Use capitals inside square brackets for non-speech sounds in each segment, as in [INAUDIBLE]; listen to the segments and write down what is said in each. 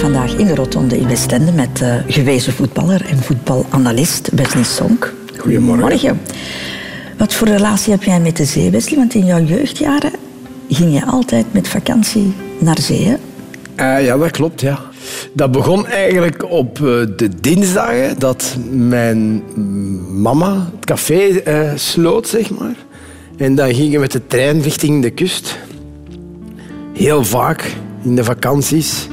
vandaag in de Rotonde in Westende met uh, gewezen voetballer en voetbalanalist Wesley Sonk. Goedemorgen. Morgen. Wat voor relatie heb jij met de zee, Wesley? Want in jouw jeugdjaren ging je altijd met vakantie naar zee, hè? Uh, ja, dat klopt, ja. Dat begon eigenlijk op uh, de dinsdagen dat mijn mama het café uh, sloot, zeg maar. En dan gingen we met de trein richting de kust. Heel vaak in de vakanties.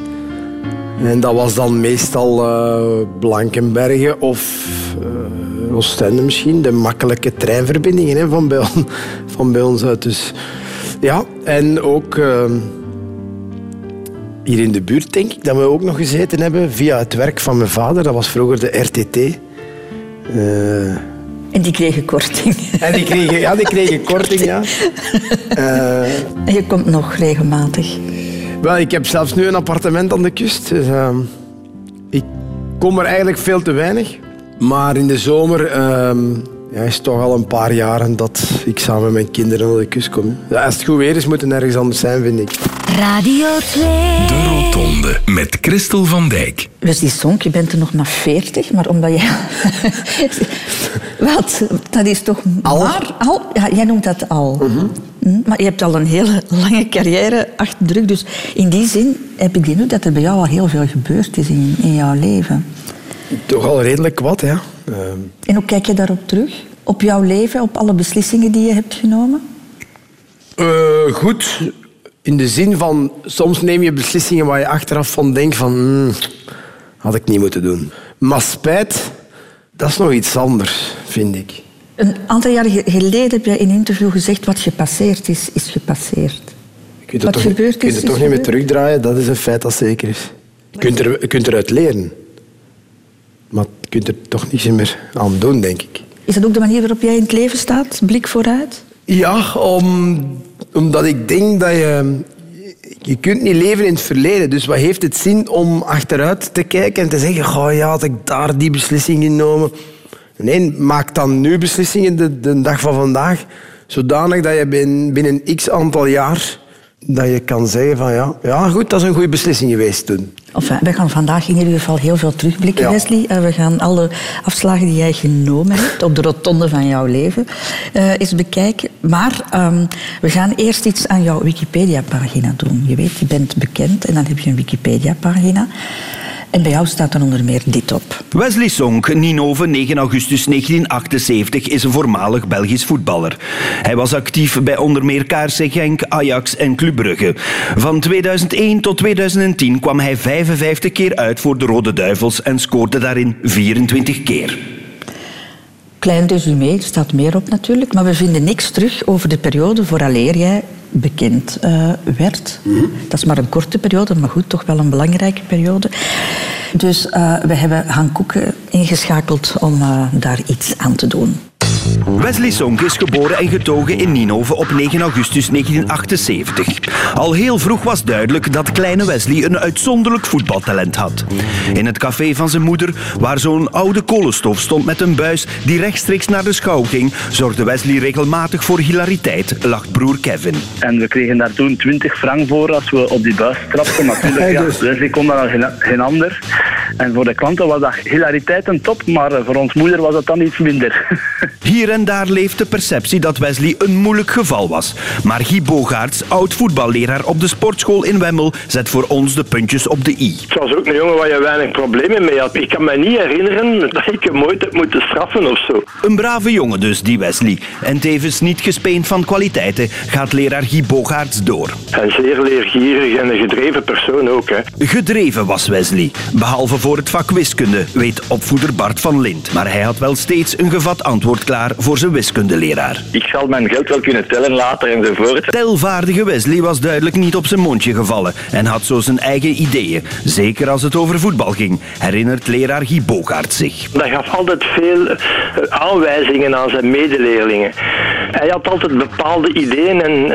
En dat was dan meestal uh, Blankenbergen of uh, Oostende misschien. De makkelijke treinverbindingen hè, van, bij on, [LAUGHS] van bij ons uit. Dus, ja, en ook uh, hier in de buurt denk ik dat we ook nog gezeten hebben via het werk van mijn vader. Dat was vroeger de RTT. En die kregen korting. En die kregen, ja, die kregen korting, ja. Uh, [LAUGHS] en je komt nog regelmatig. Wel, ik heb zelfs nu een appartement aan de kust. Dus, uh, ik kom er eigenlijk veel te weinig. Maar in de zomer uh, ja, is het toch al een paar jaren dat ik samen met mijn kinderen naar de kust kom. Als het goed weer is, moet het ergens anders zijn, vind ik. Radio 2. De Rotonde met Christel van Dijk. Wesley Sonk, je bent er nog maar 40, maar omdat jij... [LAUGHS] Wat? Dat is toch al? maar... Al? Ja, jij noemt dat al. Uh -huh. Maar je hebt al een hele lange carrière achter de rug. Dus in die zin heb ik de indruk dat er bij jou al heel veel gebeurd is in, in jouw leven. Toch al redelijk wat, ja. Uh... En hoe kijk je daarop terug? Op jouw leven, op alle beslissingen die je hebt genomen? Uh, goed. In de zin van, soms neem je beslissingen waar je achteraf van denkt van... Hmm, had ik niet moeten doen. Maar spijt, dat is nog iets anders, vind ik. Een aantal jaren geleden heb je in een interview gezegd... wat gepasseerd is, is gepasseerd. Je kunt wat toch, gebeurd is, kunt het toch niet meer terugdraaien? Dat is een feit dat zeker is. Je kunt, er, je kunt eruit leren. Maar je kunt er toch niets meer aan doen, denk ik. Is dat ook de manier waarop jij in het leven staat? Blik vooruit? Ja, om, omdat ik denk dat je... Je kunt niet leven in het verleden. Dus wat heeft het zin om achteruit te kijken en te zeggen... Oh ja, had ik daar die beslissing genomen... Nee, maak dan nu beslissingen de, dag van vandaag, zodanig dat je binnen x aantal jaar dat je kan zeggen van ja, ja goed, dat is een goede beslissing geweest toen. Enfin, we gaan vandaag in ieder geval heel veel terugblikken, ja. Wesley. En we gaan alle afslagen die jij genomen hebt op de rotonde van jouw leven uh, eens bekijken. Maar um, we gaan eerst iets aan jouw Wikipedia-pagina doen. Je weet, je bent bekend en dan heb je een Wikipedia-pagina. En bij jou staat er onder meer dit op. Wesley Sonk, Ninove, 9 augustus 1978, is een voormalig Belgisch voetballer. Hij was actief bij onder meer KRC Genk, Ajax en Club Brugge. Van 2001 tot 2010 kwam hij 55 keer uit voor de Rode Duivels en scoorde daarin 24 keer. Klein resume, er staat meer op natuurlijk, maar we vinden niks terug over de periode vooraleer jij bekend uh, werd. Mm -hmm. Dat is maar een korte periode, maar goed, toch wel een belangrijke periode. Dus uh, we hebben Han Koeken ingeschakeld om uh, daar iets aan te doen. Wesley Sonk is geboren en getogen in Ninove op 9 augustus 1978. Al heel vroeg was duidelijk dat kleine Wesley een uitzonderlijk voetbaltalent had. In het café van zijn moeder, waar zo'n oude kolenstoof stond met een buis die rechtstreeks naar de schouw ging, zorgde Wesley regelmatig voor hilariteit, lacht broer Kevin. En we kregen daar toen 20 frank voor als we op die buis trapten. Natuurlijk, [LAUGHS] ja, Wesley kon dat geen, geen ander. En voor de klanten was dat hilariteit een top, maar voor ons moeder was dat dan iets minder. [LAUGHS] Hier en daar leeft de perceptie dat Wesley een moeilijk geval was. Maar Guy Bogaerts, oud voetballeraar op de sportschool in Wemmel, zet voor ons de puntjes op de i. Het was ook een jongen waar je weinig problemen mee had. Ik kan me niet herinneren dat ik hem ooit heb moeten straffen of zo. Een brave jongen dus, die Wesley. En tevens niet gespeend van kwaliteiten gaat leraar Guy Bogaerts door. En zeer leergierig en een gedreven persoon ook. Hè. Gedreven was Wesley. Behalve voor het vak wiskunde, weet opvoeder Bart van Lint. Maar hij had wel steeds een gevat antwoord klaar voor zijn wiskundeleraar. Ik zal mijn geld wel kunnen tellen later enzovoort. Telvaardige Wesley was duidelijk niet op zijn mondje gevallen en had zo zijn eigen ideeën. Zeker als het over voetbal ging, herinnert leraar Guy Bogaert zich. Hij gaf altijd veel aanwijzingen aan zijn medeleerlingen. Hij had altijd bepaalde ideeën en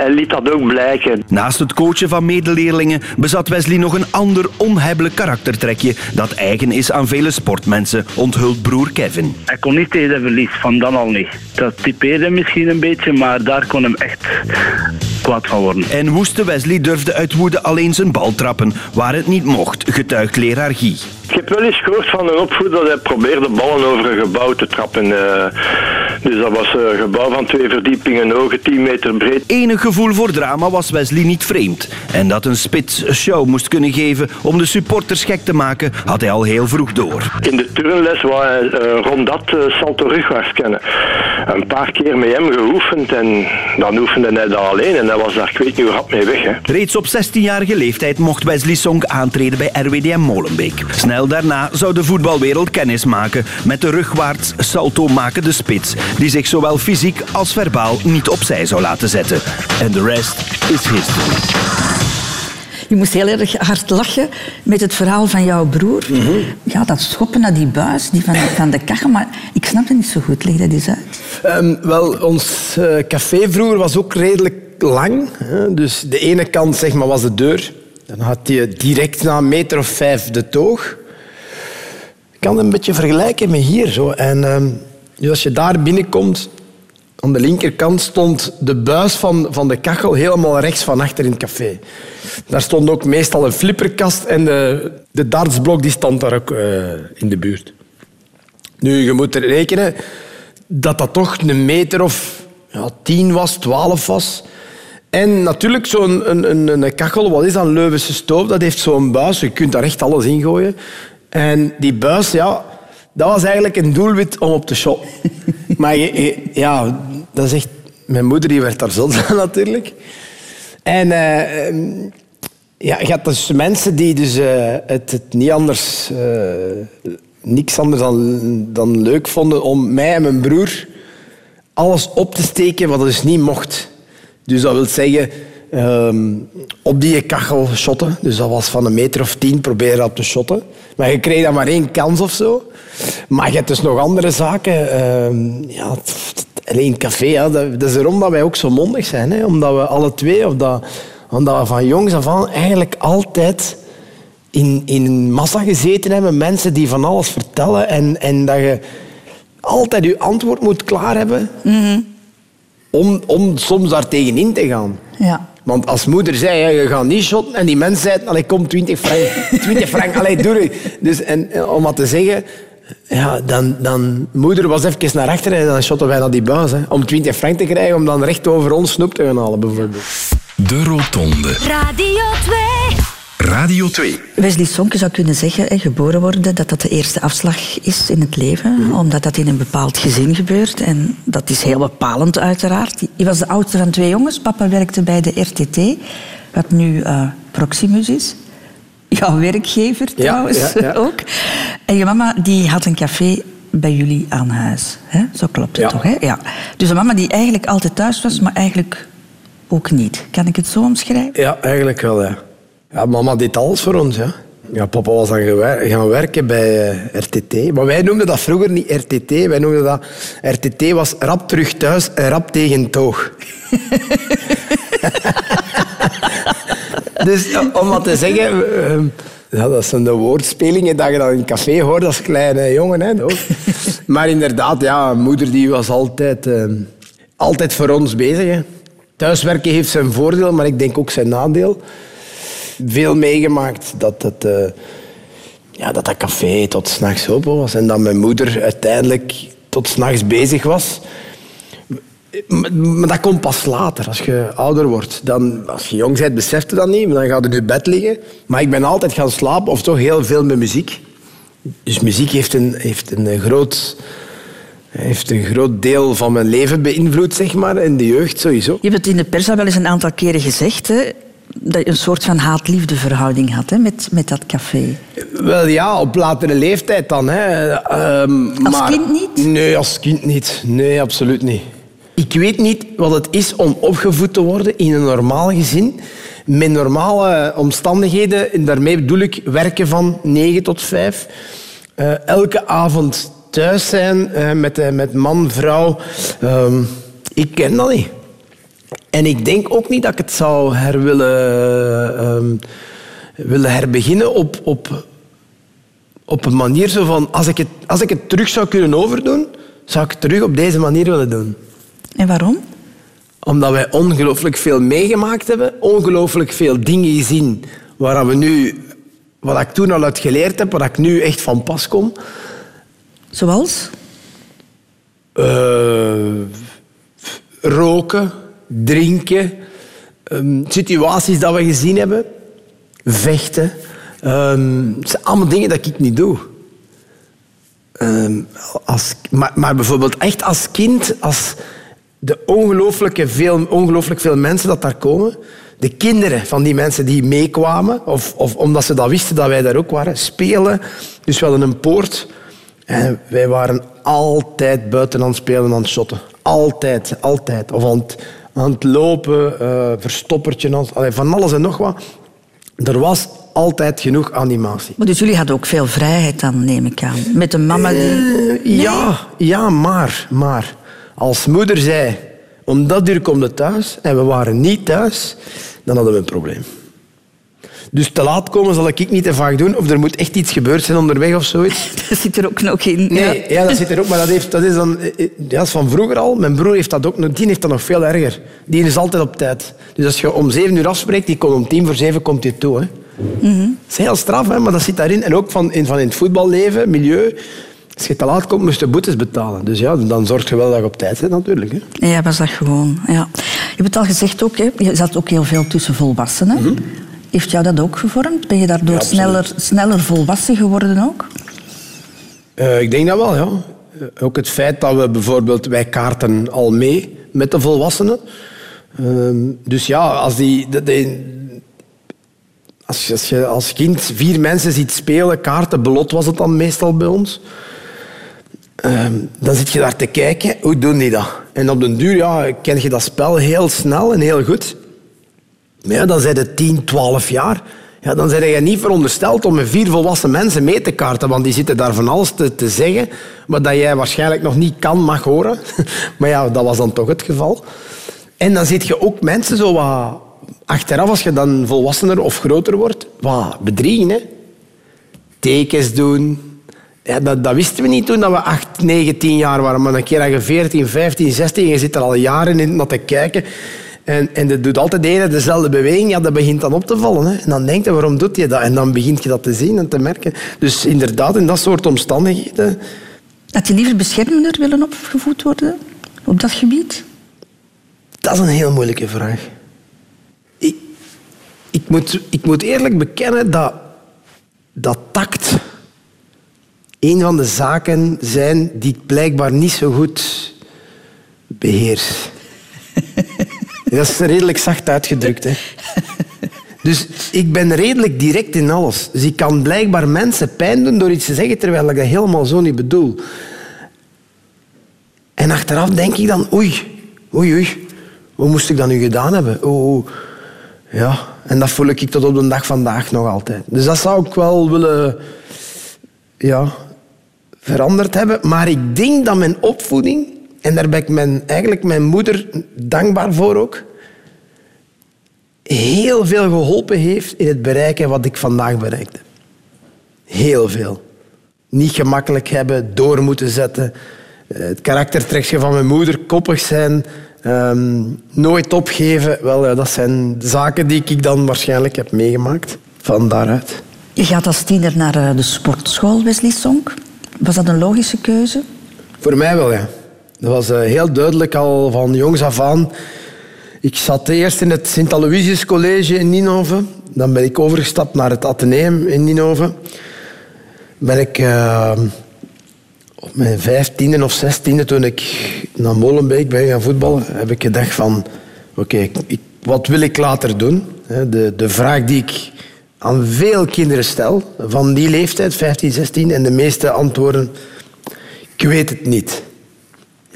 hij liet dat ook blijken. Naast het coachen van medeleerlingen bezat Wesley nog een ander onhebbelijk karaktertrekje dat eigen is aan vele sportmensen, onthult broer Kevin. Hij kon niet tegen van dan al niet. Dat typeerde misschien een beetje, maar daar kon hem echt kwaad van worden. En woeste Wesley durfde uit woede alleen zijn bal trappen, waar het niet mocht, getuigt leraar Guy. Ik heb wel eens gehoord van een opvoeder dat hij probeerde ballen over een gebouw te trappen. eh. dus dat was een gebouw van twee verdiepingen hoog, 10 meter breed. Enig gevoel voor drama was Wesley niet vreemd. En dat een spits een show moest kunnen geven om de supporters gek te maken, had hij al heel vroeg door. In de turnles wou hij uh, rond dat uh, salto rugwaarts kennen. Een paar keer met hem geoefend en dan oefende hij dat alleen en hij was daar ik weet niet hoe rap mee weg. Hè. Reeds op 16-jarige leeftijd mocht Wesley Song aantreden bij RWDM Molenbeek. Snel daarna zou de voetbalwereld kennis maken met de rugwaarts salto makende spits, die zich zowel fysiek als verbaal niet opzij zou laten zetten. En de rest is history. Je moest heel erg hard lachen met het verhaal van jouw broer. Mm -hmm. Ja, dat schoppen naar die buis, die van, van de kachel. Maar ik snap het niet zo goed. Leg dat eens uit. Um, wel, ons uh, café vroeger was ook redelijk lang. Hè? Dus de ene kant zeg maar, was de deur. Dan had je direct na een meter of vijf de toog. Ik kan het een beetje vergelijken met hier. Zo. En um, dus als je daar binnenkomt, aan de linkerkant stond de buis van, van de kachel helemaal rechts van achter in het café. Daar stond ook meestal een flipperkast en de, de dartsblok die stond daar ook uh, in de buurt. Nu, je moet er rekenen dat dat toch een meter of ja, tien was, twaalf was. En natuurlijk, zo'n een, een, een kachel, wat is dat, een Leuvense stoof, dat heeft zo'n buis. Je kunt daar echt alles in gooien. En die buis, ja, dat was eigenlijk een doelwit om op te shotten. [LAUGHS] maar je, je, ja, dat is echt... Mijn moeder die werd daar zot van natuurlijk. En uh, ja, je had dus mensen die dus, uh, het, het, niet anders... Uh, niks anders dan, dan leuk vonden om mij en mijn broer alles op te steken wat dus niet mocht. Dus dat wil zeggen... Um, op die kachel shotten. Dus dat was van een meter of tien proberen op te shotten. Maar je kreeg dan maar één kans of zo. Maar je hebt dus nog andere zaken. Uh, ja, alleen café, dat, dat is erom dat wij ook zo mondig zijn. Hè? Omdat we alle twee, of dat, omdat we van jongs af aan eigenlijk altijd in, in een massa gezeten hebben. Mensen die van alles vertellen. En, en dat je altijd je antwoord moet klaar hebben. Mm -hmm. om, om soms daar tegenin te gaan. Ja. Want als moeder zei, ja, je gaat niet shotten. En die mens zei, allee, kom, 20 frank. [LAUGHS] 20 frank, allee, doe het. Dus, en, om wat te zeggen... Ja, dan, dan... Moeder was even naar achter en dan shotten wij naar die buis. Hè, om 20 frank te krijgen, om dan recht over ons snoep te gaan halen, bijvoorbeeld. De Rotonde. Radio 2. Radio 2. Wesley Sonke zou kunnen zeggen, geboren worden, dat dat de eerste afslag is in het leven. Mm. Omdat dat in een bepaald gezin gebeurt. En dat is heel bepalend, uiteraard. Je was de oudste van twee jongens. Papa werkte bij de RTT, wat nu uh, Proximus is. Jouw werkgever trouwens ja, ja. [LAUGHS] ook. En je mama die had een café bij jullie aan huis. Hè? Zo klopt het toch? Hè? Ja. Dus een mama die eigenlijk altijd thuis was, maar eigenlijk ook niet. Kan ik het zo omschrijven? Ja, eigenlijk wel, ja. Ja, mama deed alles voor ons, ja. Ja, papa was dan gaan werken bij uh, RTT. Maar wij noemden dat vroeger niet RTT. Wij noemden dat... RTT was rap terug thuis en rap tegen toog. [LAUGHS] dus om wat te zeggen... Uh, ja, dat zijn de woordspelingen dat je dan in een café hoort als kleine jongen. Hè, maar inderdaad, ja, moeder die was altijd, uh, altijd voor ons bezig. Hè. Thuiswerken heeft zijn voordeel, maar ik denk ook zijn nadeel veel meegemaakt dat uh, ja, dat, dat café tot s'nachts open was. En dat mijn moeder uiteindelijk tot s'nachts bezig was. Maar dat komt pas later, als je ouder wordt. Dan, als je jong bent, beseft je dat niet. Dan gaat je in je bed liggen. Maar ik ben altijd gaan slapen, of toch heel veel met muziek. Dus muziek heeft een, heeft een groot heeft een groot deel van mijn leven beïnvloed, zeg maar, in de jeugd sowieso. Je hebt het in de pers al wel eens een aantal keren gezegd, hè? Dat je een soort van haat-liefde verhouding had hè, met, met dat café. Wel ja, op latere leeftijd dan. Hè. Um, als maar, kind niet? Nee, als kind niet. Nee, absoluut niet. Ik weet niet wat het is om opgevoed te worden in een normaal gezin. Met normale omstandigheden. En daarmee bedoel ik werken van 9 tot 5. Uh, elke avond thuis zijn uh, met, uh, met man, vrouw. Um, ik ken dat niet. En ik denk ook niet dat ik het zou her willen, um, willen herbeginnen op, op, op een manier zo van... Als ik, het, als ik het terug zou kunnen overdoen, zou ik het terug op deze manier willen doen. En waarom? Omdat wij ongelooflijk veel meegemaakt hebben. Ongelooflijk veel dingen gezien waar we nu... Wat ik toen al uit geleerd heb, waar ik nu echt van pas kom. Zoals? Eh, roken, drinken, ehm, situaties dat we gezien hebben, vechten. Ehm, het zijn allemaal dingen dat ik niet doe. Ehm, als, maar, bijvoorbeeld echt als kind, als de ongelooflijke veel, ongelooflijk veel mensen dat daar komen, de kinderen van die mensen die meekwamen, of, of omdat ze dat wisten dat wij daar ook waren, spelen. Dus we hadden een poort en wij waren altijd buiten aan het spelen, aan het shotten. Altijd, altijd. Of aan het lopen, eh verstoppertje, allee, van alles en nog wat. Er was altijd genoeg animatie. Maar dus jullie hadden ook veel vrijheid dan, neem ik aan. Met een mama die... Eh, Ja, ja, maar, maar. Als moeder zei, om dat uur komt het thuis en we waren niet thuis, dan hadden we een probleem. Dus te laat komen zal ik niet te vaak doen, of er moet echt iets gebeurd zijn onderweg of zoiets. [LAUGHS] Dat zit er ook nog in. Nee, ja. dat zit er ook, maar dat, heeft, dat is dan, eh, eh, ja, dat is van vroeger al. Mijn broer heeft dat ook nog, die heeft dat nog veel erger. Die is altijd op tijd. Dus als je om zeven uur afspreekt, die komt om tien voor zeven komt hij toe. Hè. Dat is heel straf, hè, maar dat zit daarin. En ook van in, van in het voetballeven, milieu. Als je te laat komt, moest je boetes betalen. Dus ja, dan zorg je wel dat je op tijd bent, natuurlijk. Hè. Ja, was dat gewoon. Ja. Je hebt het al gezegd ook, hè? je zat ook heel veel tussen volwassenen. Heeft jou dat ook gevormd? Ben je daardoor. Ja, sneller, sneller volwassen geworden ook? Eh, ik denk dat wel, ja. Eh, Ook het feit dat we bijvoorbeeld, wij kaarten al mee met de volwassenen. Ehm, dus ja, als, die, de- de- als, je, als je als kind vier mensen ziet spelen, kaarten, belot was het dan meestal bij ons. Ehm, dan zit je daar te kijken, hoe doen die dat? En op den duur ja, ken je dat spel heel snel en heel goed. Ja, dan zijn het 10, 12 jaar. Ja, dan zijn je niet verondersteld om met vier volwassen mensen mee te kaarten, want die zitten daar van alles te, te zeggen, wat jij waarschijnlijk nog niet kan, mag horen. [LAUGHS] Maar ja, dat was dan toch het geval. En dan zit je ook mensen zo wat... Achteraf, als je dan volwassener of groter wordt, wat bedriegen, hè. Tekens doen. Ja, dat, dat wisten we niet toen dat we 8, 9, 10 jaar waren. Maar een keer dat je 14, 15, 16, je zit er al jaren in naar te kijken. En, en dat doet altijd de ene dezelfde beweging. Ja, dat begint dan op te vallen. Hè. En dan denk je, waarom doet je dat? En dan begint je dat te zien en te merken. Dus inderdaad, in dat soort omstandigheden... Had je liever beschermender willen opgevoed worden op dat gebied? Dat is een heel moeilijke vraag. Ik, ik, moet, ik moet eerlijk bekennen dat, dat tact een van de zaken zijn die ik blijkbaar niet zo goed beheers. Dat is redelijk zacht uitgedrukt. Hè. Dus ik ben redelijk direct in alles. Dus ik kan blijkbaar mensen pijn doen door iets te zeggen terwijl ik dat helemaal zo niet bedoel. En achteraf denk ik dan, oei, oei, oei. Hoe moest ik dat nu gedaan hebben? Oeh, oeh. Ja, en dat voel ik tot op de dag vandaag nog altijd. Dus dat zou ik wel willen ja, veranderd hebben. Maar ik denk dat mijn opvoeding, en daar ben ik mijn, eigenlijk mijn moeder dankbaar voor ook, heel veel geholpen heeft in het bereiken wat ik vandaag bereikt heb. Heel veel. Niet gemakkelijk hebben, door moeten zetten. Eh, Het karaktertrekje van mijn moeder, koppig zijn, ehm, nooit opgeven. Wel, ja, dat zijn zaken die ik dan waarschijnlijk heb meegemaakt. Van daaruit. Je gaat als tiener naar eh, de sportschool, Wesley Sonk. Was dat een logische keuze? Voor mij wel, ja. Dat was eh, heel duidelijk al van jongs af aan. Ik zat eerst in het Sint Aloysius College in Ninove. Dan ben ik overgestapt naar het Atheneum in Ninove. Ben ik eh, op mijn vijftiende of zestiende, toen ik naar Molenbeek ben gaan voetballen, heb ik gedacht van... Oké, wat wil ik later doen? De, de vraag die ik aan veel kinderen stel, van die leeftijd, 15, 16, en de meeste antwoorden... Ik weet het niet.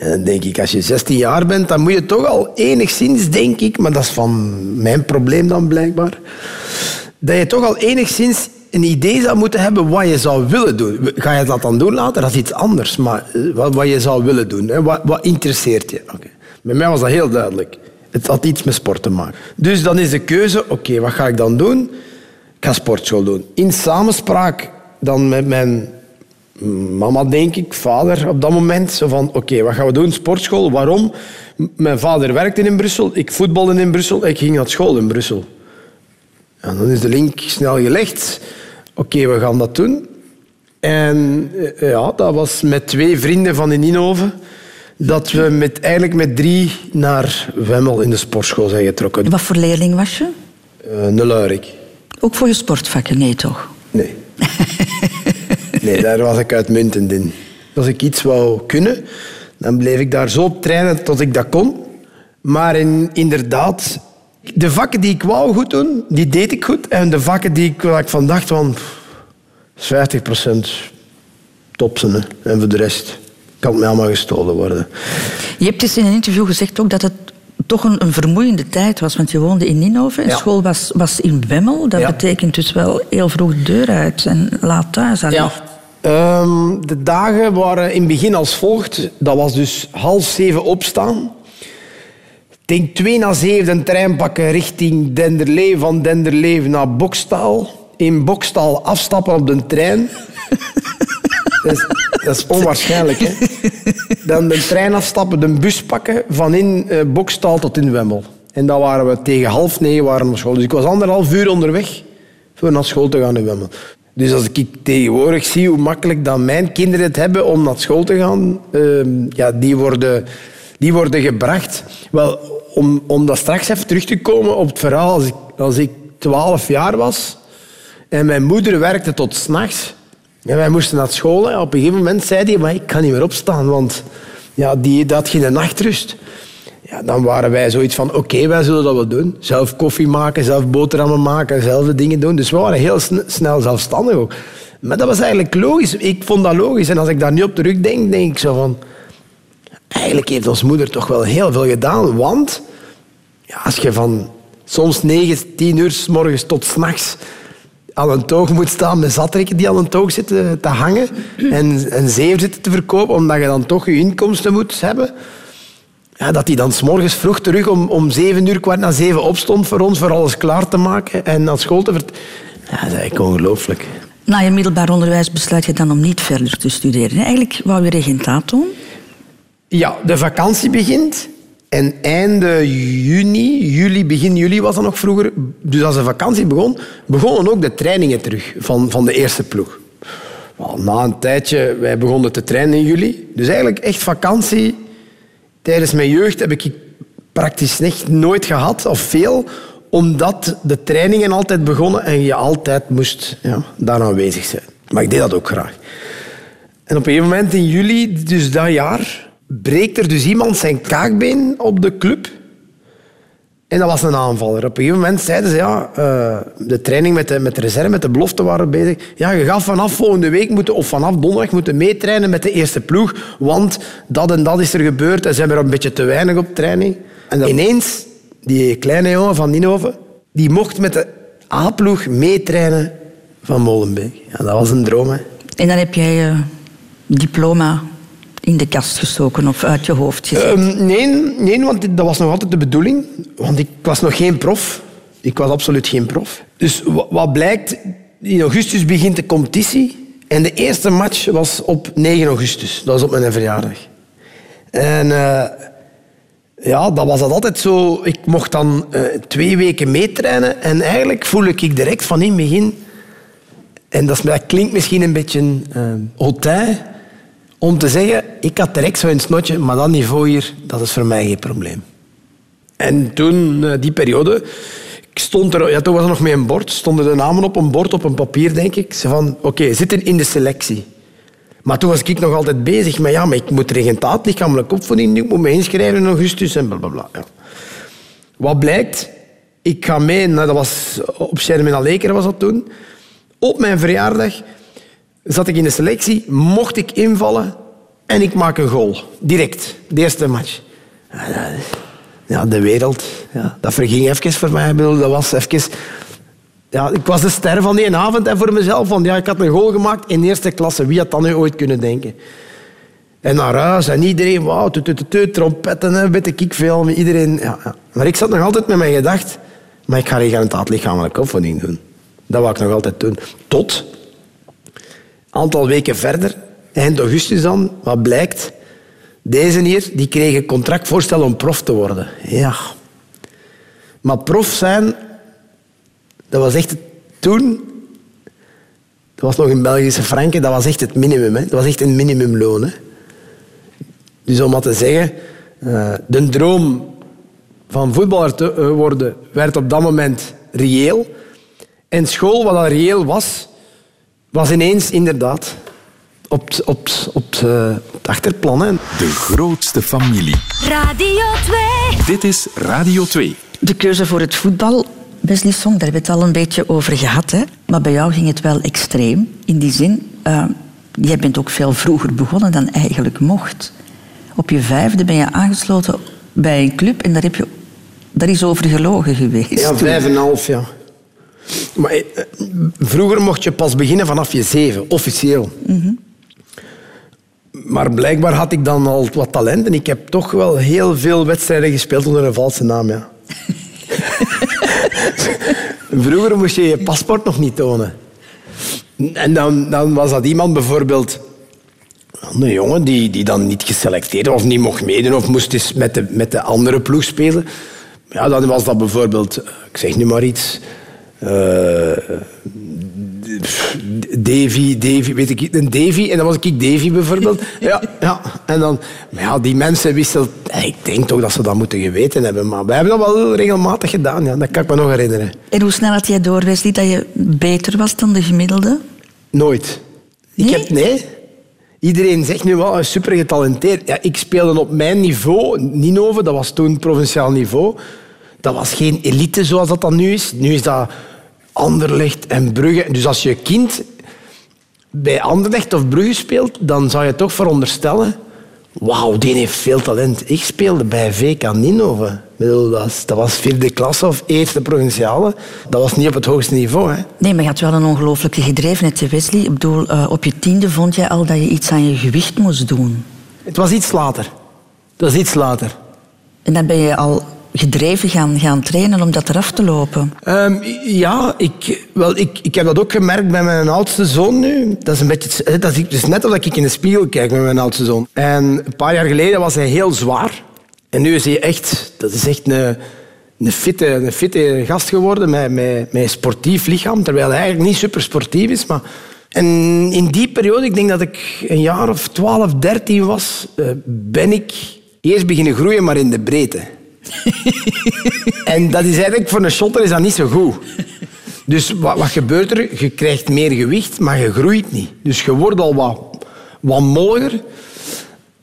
En dan denk ik, als je 16 jaar bent, dan moet je toch al enigszins, denk ik, maar dat is van mijn probleem dan blijkbaar, dat je toch al enigszins een idee zou moeten hebben wat je zou willen doen. Ga je dat dan doen later? Dat is iets anders, maar eh, wat, je zou willen doen. Hè? Wat, wat interesseert je? Oké. Bij mij was dat heel duidelijk. Het had iets met sport te maken. Dus dan is de keuze, oké, wat ga ik dan doen? Ik ga sportschool doen. In samenspraak dan met mijn mama, denk ik, vader op dat moment. Zo van, oké, wat gaan we doen? Sportschool, waarom? Mijn vader werkte in Brussel, ik voetbalde in Brussel, ik ging naar school in Brussel. En dan is de link snel gelegd. Oké, we gaan dat doen. En eh, ja, dat was met twee vrienden van in Ninove dat we met, eigenlijk met drie naar Wemmel in de sportschool zijn getrokken. Wat voor leerling was je? Uh. Ook voor je sportvakken? Nee, toch? Nee. [LAUGHS] nee, daar was ik uitmuntend in. Als ik iets wou kunnen, dan bleef ik daar zo op trainen tot ik dat kon. Maar in, inderdaad, de vakken die ik wou goed doen, die deed ik goed. En de vakken die ik, waar ik van dacht, van, pff, 50 procent topsen. hè. En voor de rest kan het mij allemaal gestolen worden. Je hebt eens in een interview gezegd ook dat het toch een, een vermoeiende tijd was, want je woonde in Ninove en Ja. school was, was in Wemmel. Dat Ja. betekent dus wel heel vroeg de deur uit en laat thuis allicht. Ehm, de dagen waren in het begin als volgt. Dat was dus half zeven opstaan. Denk twee na zeven een trein pakken richting Denderleeuw. Van Denderleeuw naar Bokstaal. In Bokstaal afstappen op de trein. [LAUGHS] Dat is, dat onwaarschijnlijk, hè? Dan de trein afstappen, de bus pakken van in Bokstaal tot in Wemmel. En dan waren we tegen half negen waren naar school. Dus ik was anderhalf uur onderweg voor naar school te gaan in Wemmel. Dus als ik tegenwoordig zie hoe makkelijk dan mijn kinderen het hebben om naar school te gaan, ehm, ja, die, worden, die worden gebracht. Wel, om, om dat straks even terug te komen op het verhaal, als ik, als ik 12 jaar was en mijn moeder werkte tot s'nachts en wij moesten naar school. En op een gegeven moment zei hij, maar ik kan niet meer opstaan, want ja, die had geen nachtrust. Ja, dan waren wij zoiets van, oké, wij zullen dat wel doen. Zelf koffie maken, zelf boterhammen maken, zelf de dingen doen. Dus we waren heel sn- snel zelfstandig ook. Maar dat was eigenlijk logisch. Ik vond dat logisch. En als ik daar nu op terugdenk, denk ik zo van... Eigenlijk heeft ons moeder toch wel heel veel gedaan. Want ja, als je van soms 9, 10 uur s morgens tot s'nachts aan een toog moet staan met zatrekken die aan een toog zitten te hangen en, en zeven zitten te verkopen, omdat je dan toch je inkomsten moet hebben. Ja, dat hij dan s'morgens vroeg terug om, om zeven uur, kwart na zeven opstond voor ons, voor alles klaar te maken en naar school te vert... Ja, dat is eigenlijk ongelooflijk. Na je middelbaar onderwijs besluit je dan om niet verder te studeren. Eigenlijk wou je regentaat doen. Ja, de vakantie begint. En einde juni, juli, begin juli was dat nog vroeger. Dus als de vakantie begon, begonnen ook de trainingen terug van, van de eerste ploeg. Na een tijdje, wij begonnen te trainen in juli. Dus eigenlijk echt vakantie. Tijdens mijn jeugd heb ik praktisch echt nooit gehad, of veel, omdat de trainingen altijd begonnen en je altijd moest ja, daar aanwezig zijn. Maar ik deed dat ook graag. En op een gegeven moment in juli, dus dat jaar, breekt er dus iemand zijn kaakbeen op de club. En dat was een aanvaller. Op een gegeven moment zeiden ze, ja, eh, de training met de, met de reserve, met de belofte waren we bezig. Ja, je gaat vanaf volgende week moeten, of vanaf donderdag moeten meetrainen met de eerste ploeg, want dat en dat is er gebeurd en ze hebben er een beetje te weinig op training. En ineens, die kleine jongen van Ninove, die mocht met de A-ploeg meetrainen van Molenbeek. Ja, dat was een droom, hè. En dan heb jij je diploma in de kast gestoken of uit je hoofd gezet. Ehm, nee, nee, want dat was nog altijd de bedoeling. Want ik was nog geen prof. Ik was absoluut geen prof. Dus wa- wat blijkt, in augustus begint de competitie. En de eerste match was op 9 augustus. Dat was op mijn verjaardag. En eh, ja, dat was dat altijd zo. Ik mocht dan eh, twee weken meetrainen. En eigenlijk voel ik direct van in het begin... En dat klinkt misschien een beetje uh, hautain om te zeggen, ik had direct zo'n snotje, maar dat niveau hier, dat is voor mij geen probleem. En toen, eh, die periode, ik stond er, ja, toen was er nog met een bord, stonden de namen op een bord, op een papier, denk ik. Ze van, oké, zitten in de selectie. Maar toen was ik nog altijd bezig met, ja, maar ik moet regentaat, lichamelijke opvoeding, ik moet me inschrijven in augustus en blablabla. Ja. Wat blijkt, ik ga mee, nou, dat was op Shermin Leker was dat toen. Op mijn verjaardag zat ik in de selectie, mocht ik invallen en ik maak een goal. Direct, de eerste match. Ja, de wereld, ja, dat verging even voor mij. Dat was even... Ja, ik was de ster van die avond en voor mezelf. Want ja, ik had een goal gemaakt in eerste klasse. Wie had dat nu ooit kunnen denken? En naar huis en iedereen, wauw, trompetten, weet ik veel. Iedereen. Maar ik zat nog altijd met mijn gedacht, maar ik ga regentaat lichamelijke opvoeding doen. Dat wou ik nog altijd doen. Tot, aantal weken verder, Eind augustus dan, wat blijkt? Deze hier, die kreeg een contractvoorstel om prof te worden. Ja. Maar prof zijn, dat was echt toen... Dat was nog in Belgische franken, dat was echt het minimum. Hè. Dat was echt een minimumloon. Hè. Dus om maar te zeggen, eh, de droom van voetballer te eh, worden werd op dat moment reëel. En school, wat dat reëel was, was ineens inderdaad op, het- op, op, het, eh, het achterplan. Hè. De grootste familie. Radio 2. Dit is Radio 2. De keuze voor het voetbal, Wesley Song, daar hebben we het al een beetje over gehad. Hè? Maar bij jou ging het wel extreem. In die zin, eh, jij bent ook veel vroeger begonnen dan eigenlijk mocht. Op je vijfde ben je aangesloten bij een club en daar, heb je, daar is over gelogen geweest. Ja, vijf en een half, ja. Maar eh, vroeger mocht je pas beginnen vanaf je zeven, officieel. Maar blijkbaar had ik dan al wat talent en ik heb toch wel heel veel wedstrijden gespeeld onder een valse naam, ja. [LAUGHS] vroeger moest je je paspoort nog niet tonen. En dan, dan was dat iemand bijvoorbeeld... Een jongen die, die dan niet geselecteerd of niet mocht meedoen of moest eens met de, met de andere ploeg spelen. Ja, dan was dat bijvoorbeeld, eh, ik zeg nu maar iets, Davy, Davy, weet ik, een Davy, en dan was ik Davy bijvoorbeeld. [LAUGHS] Ja, ja. En dan, maar ja, die mensen wisten, eh, ik denk toch dat ze dat moeten geweten hebben, maar wij hebben dat wel regelmatig gedaan, ja. dat kan ik me nog herinneren. En hoe snel had jij door, Wesley, dat je beter was dan de gemiddelde? Nooit. Ik Nee? heb, nee. Iedereen zegt nu wel, super getalenteerd. Ja, ik speelde op mijn niveau, Ninove, dat was toen provinciaal niveau. Dat was geen elite zoals dat dan nu is. Nu is dat Anderlecht en Brugge. Dus als je kind bij Anderlecht of Brugge speelt, dan zou je toch veronderstellen... Wauw, die heeft veel talent. Ik speelde bij VK Ninove. Dat, was- vierde klasse of eerste provinciale. Dat was niet op het hoogste niveau. Hè. Nee, maar je had wel een ongelooflijke gedrevenheid, Wesley. Ik bedoel, eh, op je tiende vond jij al dat je iets aan je gewicht moest doen. Het was iets later. Dat was iets later. En dan ben je al gedreven gaan, gaan trainen om dat eraf te lopen. Ehm, ja, ik, wel, ik, ik heb dat ook gemerkt bij mijn oudste zoon nu. Dat is, een beetje, dat is dus net als ik in de spiegel kijk met mijn oudste zoon. En een paar jaar geleden was hij heel zwaar. En nu is hij echt, dat is echt een, een, fitte, een fitte gast geworden met, met, met een sportief lichaam. Terwijl hij eigenlijk niet super sportief is. Maar... En in die periode, ik denk dat ik een jaar of 12, 13 was, eh, ben ik eerst beginnen groeien, maar in de breedte. [LAUGHS] En dat is eigenlijk voor een shotter is dat niet zo goed. Dus wat, wat gebeurt er? Je krijgt meer gewicht, maar je groeit niet. Dus je wordt al wat, wat molliger.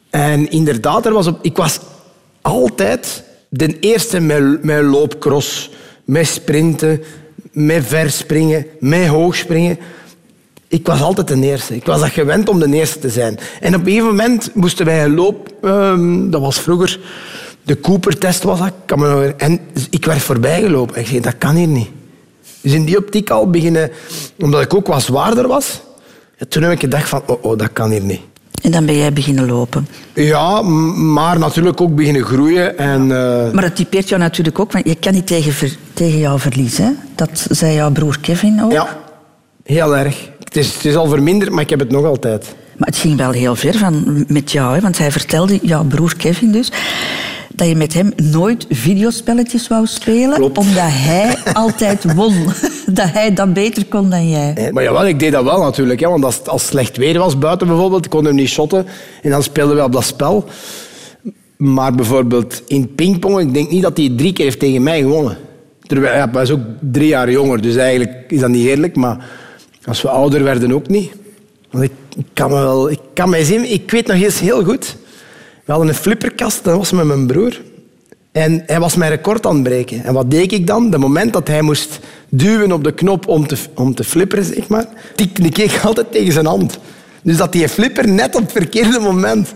En inderdaad, er was op, ik was altijd de eerste met, met loopcross, met sprinten, met verspringen, met hoogspringen. Ik was altijd de eerste. Ik was gewend om de eerste te zijn. En op een gegeven moment moesten wij een loop... ehm, dat was vroeger... De Cooper-test was dat. kan me. En ik werd voorbij gelopen. Ik zei, dat kan hier niet. Dus in die optiek al beginnen... Omdat ik ook wat zwaarder was... toen heb ik gedacht van... Oh, oh, dat kan hier niet. En dan ben jij beginnen lopen. Ja, maar natuurlijk ook beginnen groeien. En, eh, Maar dat typeert jou natuurlijk ook, want je kan niet tegen, tegen jou verliezen. hè? Dat zei jouw broer Kevin ook. ja, heel erg. Het is, het is al verminderd, maar ik heb het nog altijd. Maar het ging wel heel ver van, met jou, hè? want hij vertelde, jouw broer Kevin dus, dat je met hem nooit videospelletjes wou spelen, Klopt. omdat hij [LAUGHS] altijd won. [LAUGHS] dat hij dat beter kon dan jij. Nee, Maar jawel, ik deed dat wel natuurlijk. Hè, want als, als het slecht weer was buiten bijvoorbeeld, kon hem niet shotten. En dan speelden we op dat spel. Maar bijvoorbeeld in pingpong, ik denk niet dat hij drie keer heeft tegen mij gewonnen. Terwijl, ja, hij is ook drie jaar jonger, dus eigenlijk is dat niet eerlijk. Maar als we ouder werden ook niet. Want ik, ik kan me wel... Ik kan mij zien, ik weet nog eens heel goed. We hadden een flipperkast, dat was met mijn broer. En hij was mijn record aan het breken. En wat deed ik dan? De moment dat hij moest duwen op de knop om te, om te flipperen, zeg maar, tikte ik altijd tegen zijn hand. Dus dat die flipper net op het verkeerde moment.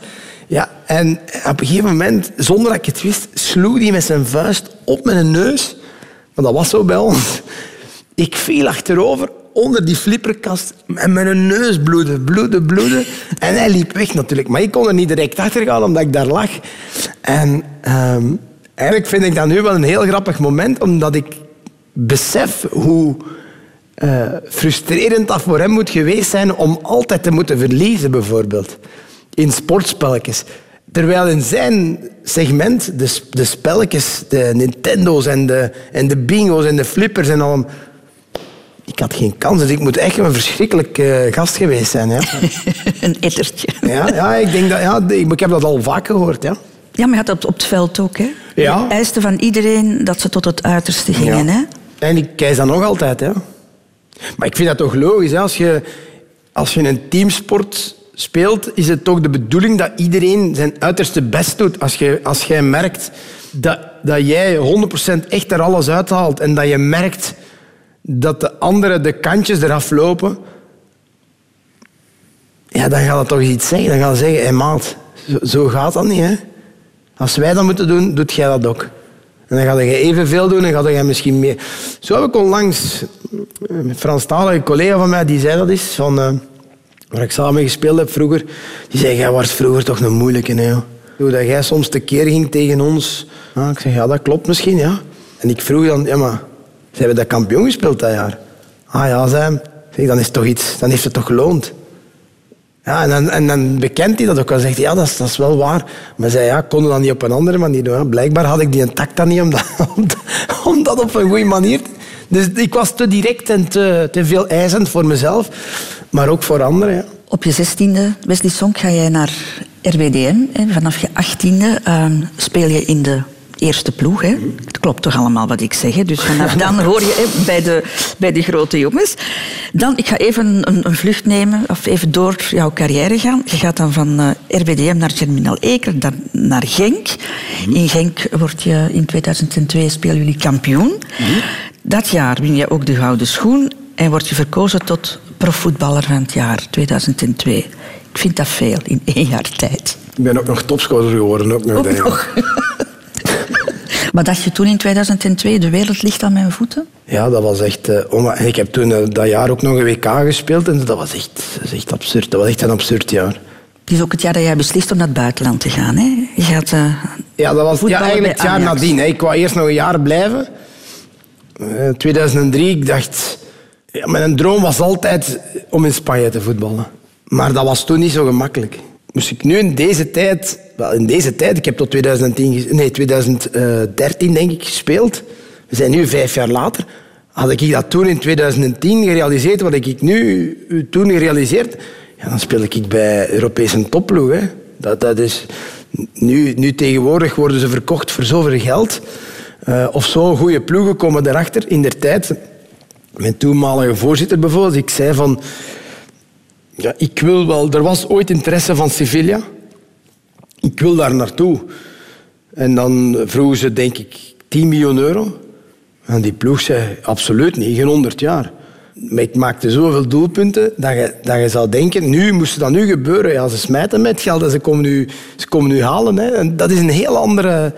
Ja, en op een gegeven moment, zonder dat ik het wist, sloeg hij met zijn vuist op mijn neus. Want dat was zo bij ons. Ik viel achterover onder die flipperkast en mijn neus bloedde, bloedde, bloedde. [LAUGHS] En hij liep weg natuurlijk. Maar ik kon er niet direct achter gaan, omdat ik daar lag. En ehm, eigenlijk vind ik dat nu wel een heel grappig moment, omdat ik besef hoe eh, frustrerend dat voor hem moet geweest zijn om altijd te moeten verliezen, bijvoorbeeld. In sportspelletjes. Terwijl in zijn segment de, de spelletjes, de Nintendo's en de, en de bingo's en de flippers en al. Ik had geen kans, dus ik moet echt een verschrikkelijk eh, gast geweest zijn. Ja. [LAUGHS] Een ettertje. Ja, ja, ik, denk dat, ja, ik, ik heb dat al vaak gehoord. Ja. Ja, maar je had dat op het veld ook, hè? Ja. Je eiste van iedereen dat ze tot het uiterste gingen, hè? En ik kijk dat nog altijd. Hè. Maar ik vind dat toch logisch. Hè. Als, je, als je een teamsport speelt, is het toch de bedoeling dat iedereen zijn uiterste best doet. Als, je, als jij merkt dat, dat jij 100% echt er alles uithaalt en dat je merkt dat de anderen de kantjes eraf lopen, ja, dan gaat dat toch iets zeggen. Dan gaan ze zeggen, hé maat, zo, gaat dat niet. Hè. Als wij dat moeten doen, doet jij dat ook. En dan ga je evenveel doen en ga je misschien meer. Zo heb ik onlangs een Franstalige collega van mij, die zei dat eens, van, eh, waar ik samen gespeeld heb vroeger. Die zei, jij was vroeger toch een moeilijke, hè. Hoe dat jij soms tekeer ging tegen ons. Ah, ik zeg, ja, dat klopt misschien, ja. En ik vroeg dan, ja, maar ze hebben dat kampioen gespeeld dat jaar. Ah ja, zei dan is toch iets, dan heeft het toch geloond. Ja, en dan, en dan bekent hij dat ook wel. Zegt hij, ja, dat is, dat is wel waar. Maar zei, ja, kon dat niet op een andere manier doen. Blijkbaar had ik die een tact dan niet [LAUGHS] om dat, om, dat- op een goede manier... te- Dus ik was te direct en te, te veel eisend voor mezelf. Maar ook voor anderen. Op je zestiende, Wesley Sonk, ga jij naar RWDM. Vanaf je achttiende ehm, speel je in de eerste ploeg. Hè? Het klopt toch allemaal wat ik zeg. Hè? Dus vanaf [LAUGHS] dan hoor je hè, bij, de, bij de grote jongens. Dan, ik ga even een, een vlucht nemen, of even door jouw carrière gaan. Je gaat dan van eh, RWDM naar Germinal Eker, dan naar Genk. In Genk word je in 2002 spelen jullie kampioen. Dat jaar win je ook de gouden schoen en word je verkozen tot profvoetballer van het jaar 2002. Ik vind dat veel in één jaar tijd. Ik ben ook nog topscorer geworden. Ook nog, Ook denk ik. nog. [LAUGHS] Wat dacht je toen in 2002? De wereld ligt aan mijn voeten? Ja, dat was echt... eh, ik heb toen eh, dat jaar ook nog een WK gespeeld. En dat was echt, dat echt absurd. Dat was echt een absurd jaar. Het is ook het jaar dat jij beslist om naar het buitenland te gaan. Hè? Je gaat eh, Ja, dat was ja, eigenlijk het jaar nadien. Hè. Ik wou eerst nog een jaar blijven. Eh, 2003, ik dacht... Ja, mijn droom was altijd om in Spanje te voetballen. Maar dat was toen niet zo gemakkelijk. Moest ik nu in deze tijd... Wel, in deze tijd, ik heb tot 2010, ges- nee, 2013 denk ik gespeeld. We zijn nu vijf jaar later. Had ik dat toen in 2010 gerealiseerd, wat ik nu eh, toen gerealiseerd... Ja, dan speel ik bij Europese topploeg. Dat, dat is... Nu, nu tegenwoordig worden ze verkocht voor zoveel geld. Eh, of zo'n goede ploegen komen erachter. In der tijd, mijn toenmalige voorzitter bijvoorbeeld, ik zei van... Ja, ik wil wel... Er was ooit interesse van Sevilla. Ik wil daar naartoe. En dan vroegen ze, denk ik, 10 miljoen euro. En die ploeg zei, absoluut niet, geen 100 jaar. Maar ik maakte zoveel doelpunten dat je, dat je zou denken, nu moest dat nu gebeuren. Ja, ze smijten met geld en ze komen nu, ze komen nu halen. Hè. En dat is een heel andere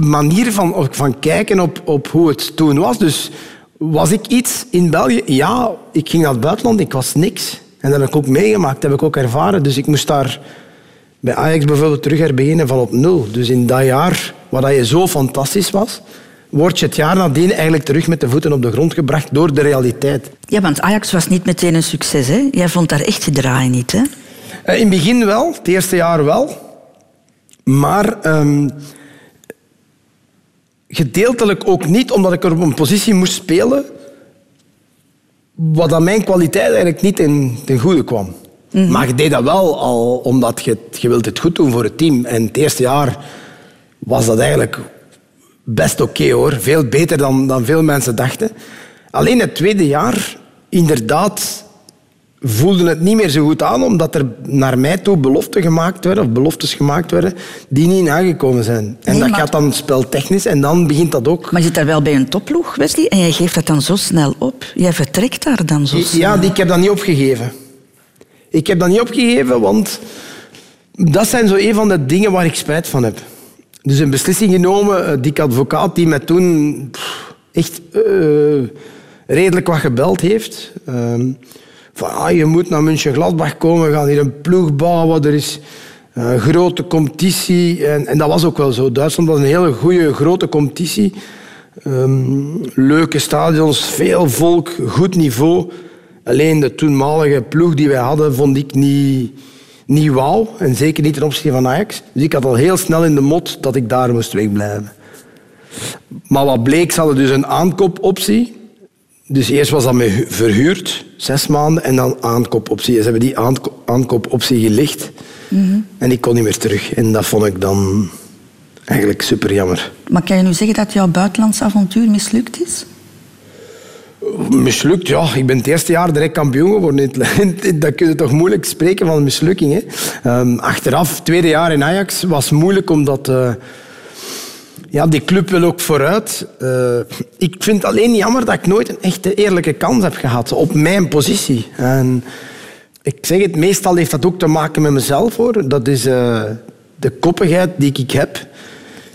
manier van, van kijken op, op hoe het toen was. Dus was ik iets in België? Ja, ik ging naar het buitenland, ik was niks. En dat heb ik ook meegemaakt, dat heb ik ook ervaren. Dus ik moest daar bij Ajax bijvoorbeeld terug herbeginnen van op nul. Dus in dat jaar, waar dat je zo fantastisch was, word je het jaar nadien eigenlijk terug met de voeten op de grond gebracht door de realiteit. Ja, want Ajax was niet meteen een succes. Hè? Jij vond daar echt je draai niet. Hè? Eh, In het begin wel, het eerste jaar wel. Maar ehm, gedeeltelijk ook niet, omdat ik er op een positie moest spelen wat aan mijn kwaliteit eigenlijk niet in, ten goede kwam. Maar je deed dat wel al omdat je, het- je wilt het goed doen voor het team. En het eerste jaar was dat eigenlijk best oké hoor. Veel beter dan, dan veel mensen dachten. Alleen het tweede jaar, inderdaad, voelde het niet meer zo goed aan, omdat er naar mij toe beloften gemaakt werden, of beloftes gemaakt werden, die niet nagekomen zijn. En Nee, dat maar- gaat dan speltechnisch en dan begint dat ook. Maar je zit daar wel bij een topploeg, Wesley, en jij geeft dat dan zo snel op. Jij vertrekt daar dan zo snel. Ja, die- ik heb dat niet opgegeven. Ik heb dat niet opgegeven, want dat zijn zo een van de dingen waar ik spijt van heb. Dus een beslissing genomen, eh, Dick Advocaat, die mij toen echt eh, redelijk wat gebeld heeft. Ehm, ah, je moet naar München-Gladbach komen, we gaan hier een ploeg bouwen, er is een grote competitie. En, en dat was ook wel zo. Duitsland was een hele goede grote competitie. Ehm, leuke stadions, veel volk, goed niveau. Alleen de toenmalige ploeg die wij hadden, vond ik niet, niet wauw. En zeker niet ten opzichte van Ajax. Dus ik had al heel snel in de mot dat ik daar moest wegblijven. Maar wat bleek, ze hadden dus een aankoopoptie. Dus eerst was dat me verhuurd, zes maanden, en dan aankoopoptie. Ze hebben die aanko- aankoopoptie gelicht. En ik kon niet meer terug. En dat vond ik dan eigenlijk super jammer. Maar kan je nu zeggen dat jouw buitenlands avontuur mislukt is? Mislukt, ja. Ik ben het eerste jaar direct kampioen geworden. [LAUGHS] Dat kun je toch moeilijk spreken van een mislukking. Hè? Ehm, achteraf, tweede jaar in Ajax, was moeilijk omdat... eh, ja, die club wil ook vooruit. Eh, ik vind het alleen jammer dat ik nooit een echte eerlijke kans heb gehad op mijn positie. En ik zeg het, meestal heeft dat ook te maken met mezelf. Hoor. Dat is eh, de koppigheid die ik heb.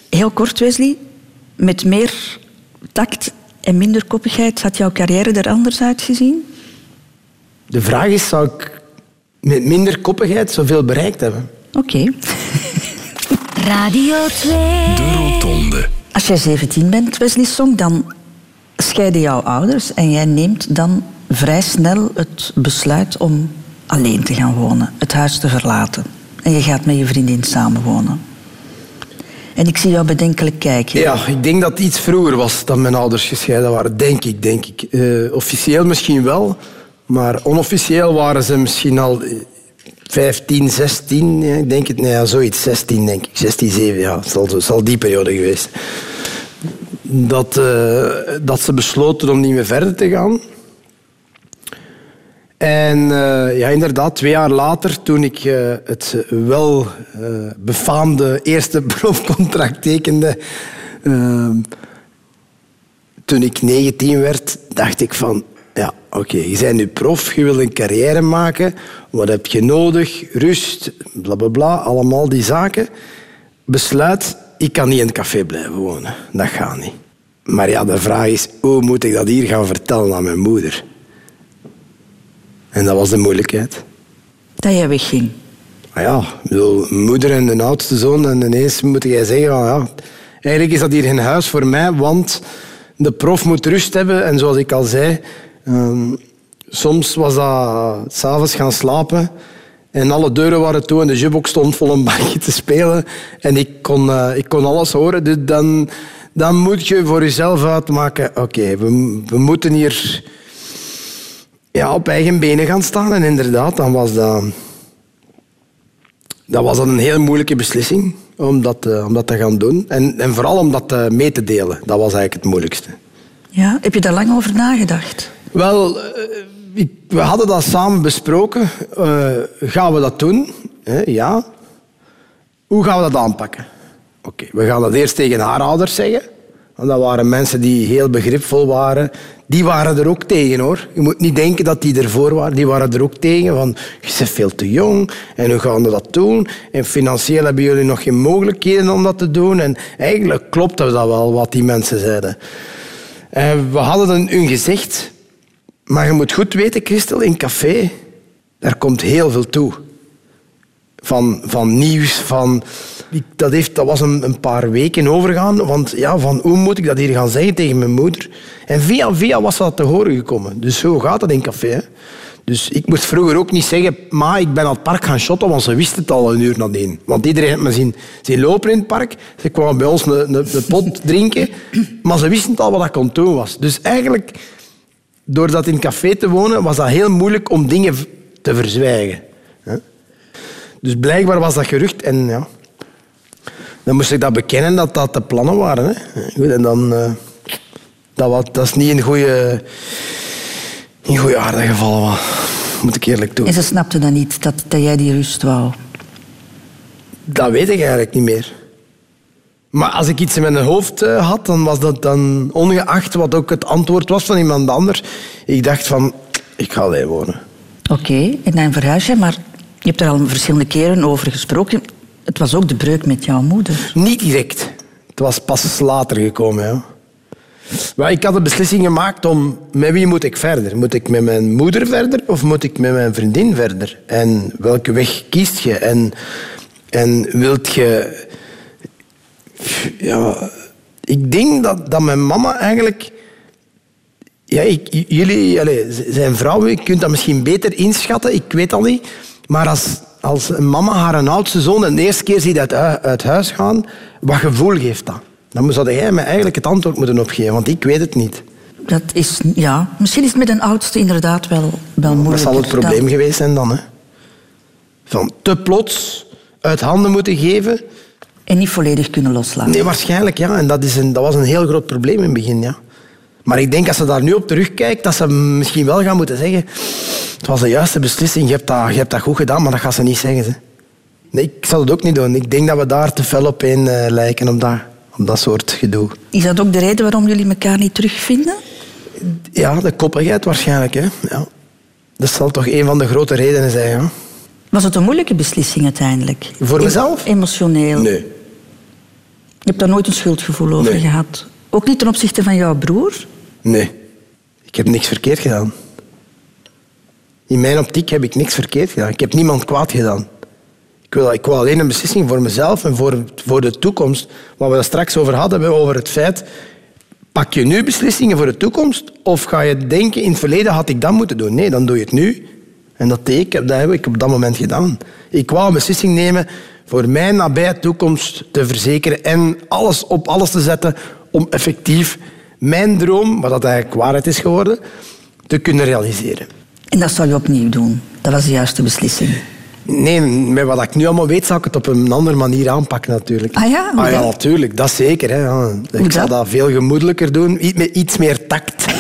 Heel kort, Wesley. Met meer tact en minder koppigheid had jouw carrière er anders uitgezien? De vraag is, zou ik met minder koppigheid zoveel bereikt hebben? Oké. Radio 2. De Rotonde. Als jij 17 bent, Wesley Song, dan scheiden jouw ouders en jij neemt dan vrij snel het besluit om alleen te gaan wonen, het huis te verlaten. En je gaat met je vriendin samenwonen. En ik zie jou bedenkelijk kijken. Ja, ik denk dat het iets vroeger was dan mijn ouders gescheiden waren. Denk ik, denk ik. Eh, officieel misschien wel, maar onofficieel waren ze misschien al eh, 15, 16. Ja, ik denk het, nee, ja, zoiets. 16, denk ik. 16, 7, ja. Het zal, zal die periode geweest. Dat, eh, dat ze besloten om niet meer verder te gaan. En eh, ja, inderdaad, twee jaar later, toen ik eh, het wel befaamde eerste [LAUGHS] profcontract tekende, toen ik 19 werd, dacht ik van, oké, je bent nu prof, je wil een carrière maken, wat heb je nodig? Rust, bla bla bla, allemaal die zaken. Besluit, ik kan niet in het café blijven wonen. Dat gaat niet. Maar ja, de vraag is, hoe moet ik dat hier gaan vertellen aan mijn moeder? En dat was de moeilijkheid. Dat jij wegging. Maar ja, bedoel, moeder en de oudste zoon en ineens moet jij zeggen van ja, eigenlijk is dat hier geen huis voor mij, want de prof moet rust hebben en zoals ik al zei, ehm, soms was dat s'avonds gaan slapen en alle deuren waren toe en de jukebox stond vol een [LAUGHS] bankje te spelen en ik kon, eh, ik kon alles horen. Dus dan, dan moet je voor jezelf uitmaken, oké, we, we moeten hier ja, op eigen benen gaan staan en inderdaad, dan was dat dat was een heel moeilijke beslissing om dat, eh, om dat te gaan doen. En, en vooral om dat eh, mee te delen. Dat was eigenlijk het moeilijkste. Ja, heb je daar lang over nagedacht? Wel, eh, we hadden dat samen besproken. Eh, gaan we dat doen? Hè, ja. Hoe gaan we dat aanpakken? Oké, we gaan dat eerst tegen haar ouders zeggen. Want dat waren mensen die heel begripvol waren. Die waren er ook tegen, hoor. Je moet niet denken dat die ervoor waren. Die waren er ook tegen. Van, je bent veel te jong. En hoe gaan we dat doen? En financieel hebben jullie nog geen mogelijkheden om dat te doen. En eigenlijk klopte dat wel, wat die mensen zeiden. En we hadden hun gezegd. Maar je moet goed weten, Christel, in café, daar komt heel veel toe. Van, van nieuws, van... Dat, heeft, dat was een, een paar weken overgaan. Want ja, van hoe moet ik dat hier gaan zeggen tegen mijn moeder? En via via was dat te horen gekomen. Dus zo gaat het in café. Hè. Dus ik moest vroeger ook niet zeggen... Ma, ik ben aan het park gaan shotten, want ze wisten het al een uur nadien. Want iedereen had me zien, zien lopen in het park. Ze kwamen bij ons een, een, een pot drinken. Maar ze wisten het al wat dat kantoor was. Dus eigenlijk... Door dat in een café te wonen, was dat heel moeilijk om dingen te verzwijgen. Dus blijkbaar was dat gerucht en ja. Dan moest ik dat bekennen dat dat de plannen waren. Hè. Goed, en dan... eh, dat, was, dat is niet een goede... Niet goede aarde gevallen, maar moet ik eerlijk doen. En ze snapte dan niet dat, dat jij die rust wou. Dat weet ik eigenlijk niet meer. Maar als ik iets in mijn hoofd eh, had, dan was dat dan ongeacht wat ook het antwoord was van iemand anders. Ik dacht van, ik ga alleen wonen. Oké, en dan verhuis je, maar je hebt er al verschillende keren over gesproken. Het was ook de breuk met jouw moeder. Niet direct. Het was pas later gekomen. Ja. Maar ik had de beslissing gemaakt om met wie moet ik verder? Moet ik met mijn moeder verder of moet ik met mijn vriendin verder? En welke weg kiest je? En, en wilt je... Ja, Ik denk dat, dat mijn mama eigenlijk... Ja, ik, jullie allez, zijn vrouwen, je kunt dat misschien beter inschatten, ik weet dat niet. Maar als, als een mama haar een oudste zoon de eerste keer ziet uit, uit huis gaan, wat gevoel geeft dat? Dan zou jij mij eigenlijk het antwoord moeten opgeven, want ik weet het niet. Dat is, ja, misschien is het met een oudste inderdaad wel, wel Dat moeilijk. zal het probleem geweest zijn dan. Hè? Van te plots uit handen moeten geven. En niet volledig kunnen loslaten. Nee, waarschijnlijk ja. En dat, is een, dat was een heel groot probleem in het begin. Ja. Maar ik denk als ze daar nu op terugkijkt, dat ze misschien wel gaan moeten zeggen. Het was de juiste beslissing, je hebt dat, je hebt dat goed gedaan, maar dat gaat ze niet zeggen. Ze. Nee, ik zal het ook niet doen. Ik denk dat we daar te fel op in eh, lijken, op dat, op dat soort gedoe. Is dat ook de reden waarom jullie elkaar niet terugvinden? Ja, de koppigheid waarschijnlijk. Hè. Ja. Dat zal toch een van de grote redenen zijn. Ja. Was het een moeilijke beslissing uiteindelijk? Voor mezelf? Emotioneel. Nee. Je hebt daar nooit een schuldgevoel over Nee. gehad? Ook niet ten opzichte van jouw broer? Nee. Ik heb niks verkeerd gedaan. In mijn optiek heb ik niks verkeerd gedaan. Ik heb niemand kwaad gedaan. Ik wil, ik wil alleen een beslissing voor mezelf en voor, voor de toekomst. Wat we er straks over hadden, over het feit... Pak je nu beslissingen voor de toekomst? Of ga je denken, in het verleden had ik dat moeten doen? Nee, dan doe je het nu. En dat deed ik, dat heb ik op dat moment gedaan. Ik wou een beslissing nemen voor mijn nabije toekomst te verzekeren en alles op alles te zetten om effectief mijn droom, wat dat eigenlijk waarheid is geworden, te kunnen realiseren. En dat zou je opnieuw doen. Dat was de juiste beslissing. Nee, met wat ik nu allemaal weet, zal ik het op een andere manier aanpakken natuurlijk. Ah ja, ah, ja natuurlijk. Dat zeker. Hè. Ik zal dat? veel gemoedelijker doen. Iets met iets meer tact. [LAUGHS]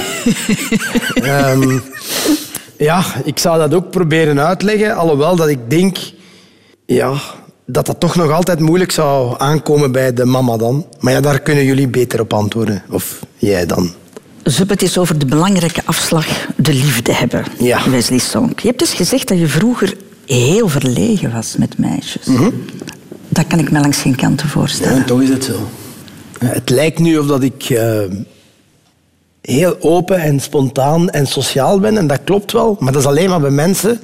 Ehm, ja, ik zou dat ook proberen uitleggen. Alhoewel dat ik denk... Ja, dat dat toch nog altijd moeilijk zou aankomen bij de mama dan. Maar ja, daar kunnen jullie beter op antwoorden. Of jij dan. Zup, het is over de belangrijke afslag de liefde hebben. Ja. Wesley Sonk. Je hebt dus gezegd dat je vroeger heel verlegen was met meisjes. Dat kan ik me langs geen kanten voorstellen. Ja, toch is het zo. Het lijkt nu of dat ik eh, heel open en spontaan en sociaal ben. En dat klopt wel. Maar dat is alleen maar bij mensen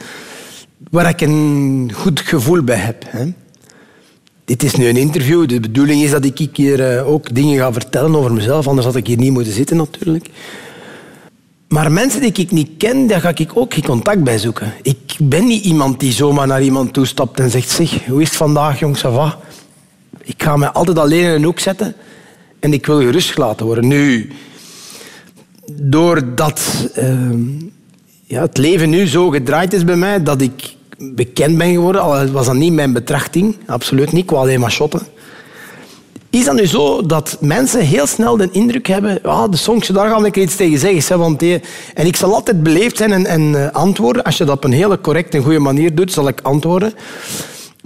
waar ik een goed gevoel bij heb. Hè. Dit is nu een interview. De bedoeling is dat ik hier eh, ook dingen ga vertellen over mezelf. Anders had ik hier niet moeten zitten natuurlijk. Maar mensen die ik niet ken, daar ga ik ook geen contact bij zoeken. Ik ben niet iemand die zomaar naar iemand toestapt en zegt... Zeg, hoe is het vandaag, jongens? Va? Ik ga mij altijd alleen in een hoek zetten en ik wil gerust gelaten worden. Nu, doordat ehm, ja, het leven nu zo gedraaid is bij mij, dat ik bekend ben geworden, al was dat niet mijn betrachting, absoluut niet, ik wou alleen maar shotten. Is dat nu zo dat mensen heel snel de indruk hebben... Ah, de songje, daar ga ik iets tegen zeggen. Want die... En ik zal altijd beleefd zijn en, en eh, antwoorden. Als je dat op een hele correcte en goede manier doet, zal ik antwoorden.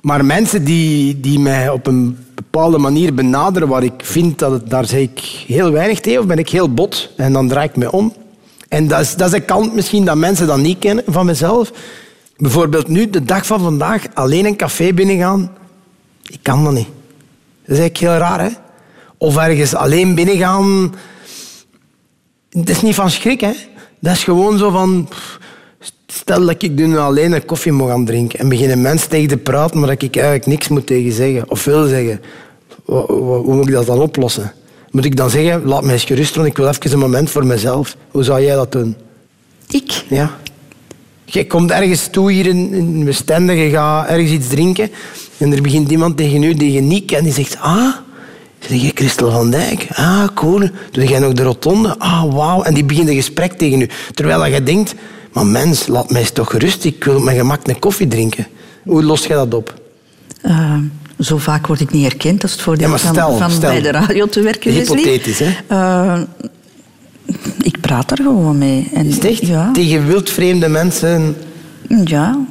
Maar mensen die, die mij op een bepaalde manier benaderen waar ik vind dat het, daar zeg ik heel weinig tegen of ben ik heel bot en dan draai ik me om. En dat is, dat is een kant misschien dat mensen dat niet kennen van mezelf. Bijvoorbeeld nu, de dag van vandaag, alleen een café binnengaan. Ik kan dat niet. Dat is eigenlijk heel raar, hè? Of ergens alleen binnengaan. Het is niet van schrik, hè? Dat is gewoon zo van. Stel dat ik nu alleen een koffie mag gaan drinken en beginnen mensen tegen te praten, maar dat ik eigenlijk niks moet tegen zeggen of wil zeggen. Hoe moet ik dat dan oplossen? Moet ik dan zeggen, laat mij eens gerust, want ik wil even een moment voor mezelf. Hoe zou jij dat doen? Ik? Ja. Je komt ergens toe hier in, in Westende, je gaat ergens iets drinken en er begint iemand tegen u die je niet kent die zegt, ah, zeg jij Christel van Dijk? Ah, cool. Doe jij nog de rotonde? Ah, wauw. En die begint een gesprek tegen u. Terwijl dat je denkt, maar mens, laat mij toch gerust, ik wil op mijn gemak een koffie drinken. Hoe los je dat op? Eh, zo vaak word ik niet herkend. Dat is het voordeel Ja, stel, van, stel. bij de radio te werken. Hypothetisch, hè? Eh, ik praat er gewoon mee. En, Is echt? Ja, Tegen wildvreemde mensen... ja.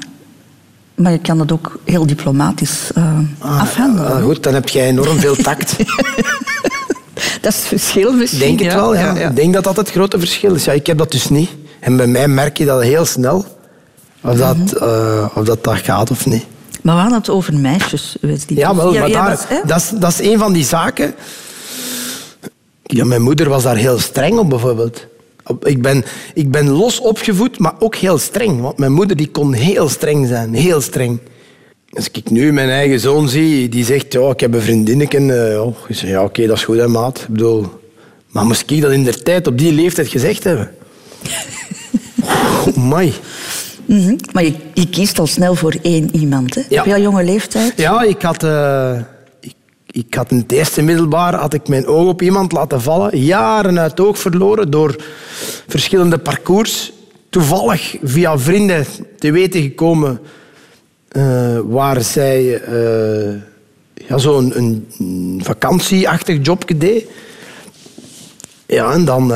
Maar je kan het ook heel diplomatisch eh, afhandelen. Ah, goed, dan heb jij enorm veel tact. [LAUGHS] Dat is het verschil misschien. Ik denk het ja. wel, ja. Ja, ja. Ik denk dat dat het grote verschil is. Ja, ik heb dat dus niet. En bij mij merk je dat heel snel. Of dat, Mhm. eh, of dat, dat gaat of niet. Maar we hadden het over meisjes, Wesley. Ja, wel, Ja, maar daar, dat is- dat, is, dat is een van die zaken. Ja, mijn moeder was daar heel streng op, bijvoorbeeld. Ik ben, ik ben los opgevoed, maar ook heel streng. Want mijn moeder die kon heel streng zijn, heel streng. Als ik nu mijn eigen zoon zie, die zegt, ja, ik heb een vriendinnetje. oh, ik zeg, ja, oké, dat is goed, hè, maat. Ik bedoel, maar moest ik dat in der tijd op die leeftijd gezegd hebben? [LAUGHS] My. Mhm. Maar je, je kiest al snel voor één iemand, hè? Ja. Op jouw jonge leeftijd? Ja, ik had, eh, ik, ik had in het eerste middelbaar had ik mijn oog op iemand laten vallen. Jaren uit oog verloren door verschillende parcours. Toevallig via vrienden te weten gekomen eh, waar zij eh ja, zo'n een, een vakantieachtig jobje deed. Ja, en dan,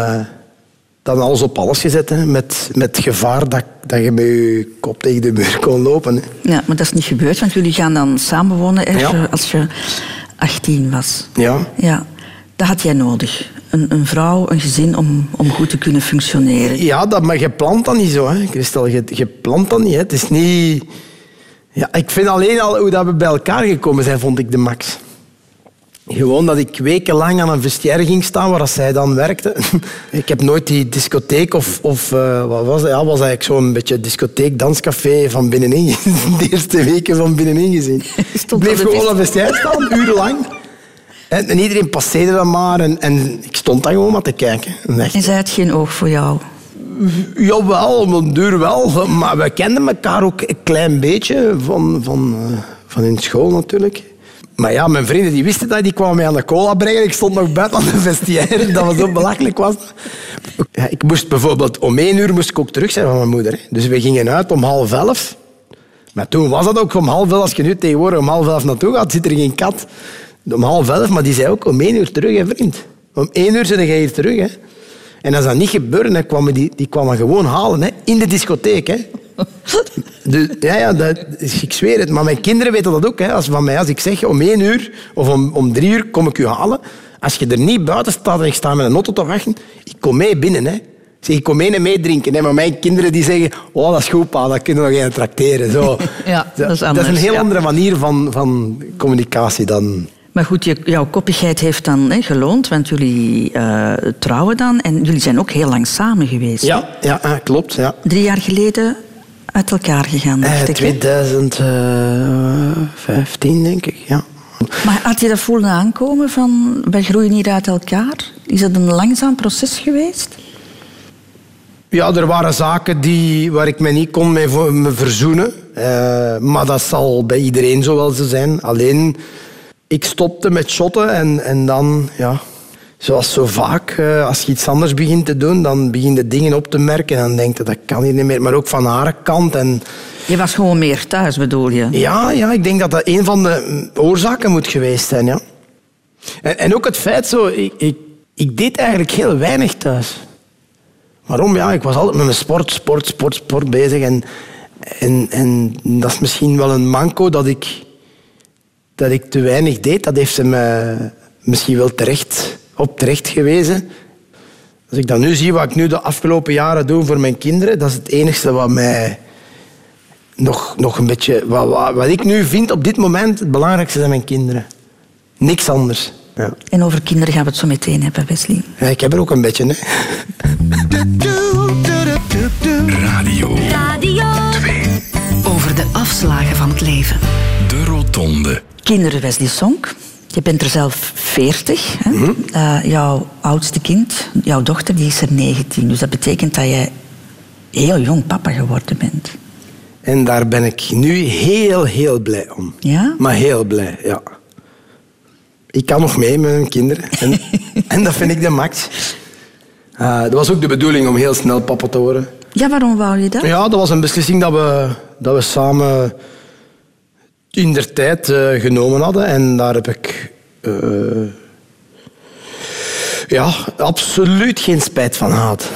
dan alles op alles gezet. Hè, met, met gevaar dat, dat je met je kop tegen de muur kon lopen. Hè. Ja, maar dat is niet gebeurd, want jullie gaan dan samenwonen als, Ja. je, als je 18 was. Ja. Ja, dat had jij nodig. Een, een vrouw, een gezin om, om goed te kunnen functioneren. Ja, dat, maar je plant dat niet zo, hè, Christel. Je, je plant dat niet. Hè. Het is niet... Ja, ik vind alleen al hoe dat we bij elkaar gekomen zijn, vond ik de max. Gewoon dat ik wekenlang aan een vestiaire ging staan waar dat zij dan werkte. [LAUGHS] Ik heb nooit die discotheek of, of eh, wat was het? Ja, was eigenlijk zo'n beetje discotheek, danscafé van binnenin. [LAUGHS] De eerste weken van binnenin gezien. [LAUGHS] Ik bleef gewoon aan het vestiaire staan, urenlang. En, en iedereen passeerde dan maar. En, en ik stond daar gewoon maar te kijken. En echt, En zij had geen oog voor jou. Jawel, op een duur wel. Maar we kenden elkaar ook een klein beetje van, van, eh, van in school natuurlijk. Maar ja, mijn vrienden die wisten dat, die kwamen mij aan de cola brengen. Ik stond nog buiten aan de vestiaire, dat was zo belachelijk was. Ik moest bijvoorbeeld om één uur moest ik ook terug zijn van mijn moeder. Dus we gingen uit om half elf. Maar toen was dat ook om half elf. Als je nu tegenwoordig om half elf naartoe gaat, zit er geen kat. Om half elf, maar die zei ook om één uur terug, hè, vriend. Om één uur zit jij hier terug. Hè. En als dat niet gebeurde, dan kwamen die, die kwamen gewoon halen hè, in de discotheek. Hè. Dus, ja, ja dat, ik zweer het. Maar mijn kinderen weten dat ook. Hè. Als, van mij, als ik zeg om één uur of om, om drie uur kom ik u halen. Als je er niet buiten staat en ik sta met een auto te wachten, ik kom mee binnen. Hè. Ik zeg, ik kom mee en meedrinken. Hè. Maar mijn kinderen die zeggen, oh, dat is goed, pa, dat kunnen we nog even tracteren. Zo. [LAUGHS] Ja, dat is Dat anders, is een heel ja. andere manier van, van communicatie dan... Maar goed, jouw koppigheid heeft dan hè, geloond, want jullie eh, trouwen dan. En jullie zijn ook heel lang samen geweest. Ja, ja klopt. Ja. Drie jaar geleden uit elkaar gegaan, Eh, dacht ik. hè? 2015, denk ik, ja. Maar had je dat voelen aankomen van, wij groeien hier uit elkaar? Is dat een langzaam proces geweest? Ja, er waren zaken die, waar ik me niet kon mee me verzoenen. Eh, maar dat zal bij iedereen zo wel zo zijn. Alleen, ik stopte met shotten en, en dan, ja... Zoals zo vaak, eh, als je iets anders begint te doen, dan begin je dingen op te merken en dan denk je, dat kan hier niet meer. Maar ook van haar kant. En Je was gewoon meer thuis, bedoel je? ja, ja, ik denk dat dat een van de oorzaken moet geweest zijn, ja. En, en ook het feit zo, ik, ik, ik deed eigenlijk heel weinig thuis. Waarom? Ja, ik was altijd met mijn sport, sport, sport, sport bezig. En, en, en dat is misschien wel een manco dat ik, dat ik te weinig deed. Dat heeft ze me misschien wel terecht, op terecht gewezen. Als ik dan nu zie wat ik nu de afgelopen jaren doe voor mijn kinderen, dat is het enige wat mij nog, nog een beetje... Wat, wat, wat ik nu vind op dit moment het belangrijkste zijn mijn kinderen. Niks anders. Ja. En over kinderen gaan we het zo meteen hebben, Wesley. Ja, ik heb er ook een beetje, hè. Radio Radio Over de afslagen van het leven. De Rotonde. Kinderen, Wesley Sonk. Je bent er zelf 40. Hè? Eh, jouw oudste kind, jouw dochter, die is er 19. Dus dat betekent dat jij heel jong papa geworden bent. En daar ben ik nu heel, heel blij om. Ja? Maar heel blij, ja. Ik kan nog mee met mijn kinderen. En, [LAUGHS] en dat vind ik de max. Uh, dat was ook de bedoeling om heel snel papa te worden. Ja, waarom wou je dat? Ja, dat was een beslissing dat we, dat we samen in der tijd eh, genomen hadden. En daar heb ik eh, ja, absoluut geen spijt van gehad.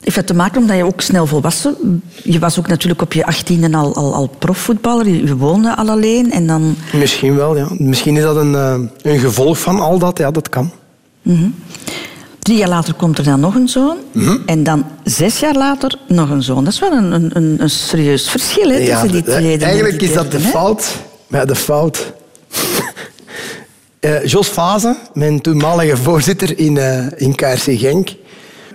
Heeft dat te maken omdat je ook snel volwassen... Je was ook natuurlijk op je achttiende al, al, al profvoetballer. Je, woonde al alleen en dan... Misschien wel, ja. Misschien is dat een, eh, een gevolg van al dat. Ja, dat kan. Drie jaar later komt er dan nog een zoon. En dan zes jaar later nog een zoon. Dat is wel een, een, een, serieus verschil hè, tussen die twee eigenlijk is dat de fout. Maar ja, de fout. Eh, Jos Faze, mijn toenmalige voorzitter in, eh, in KRC Genk.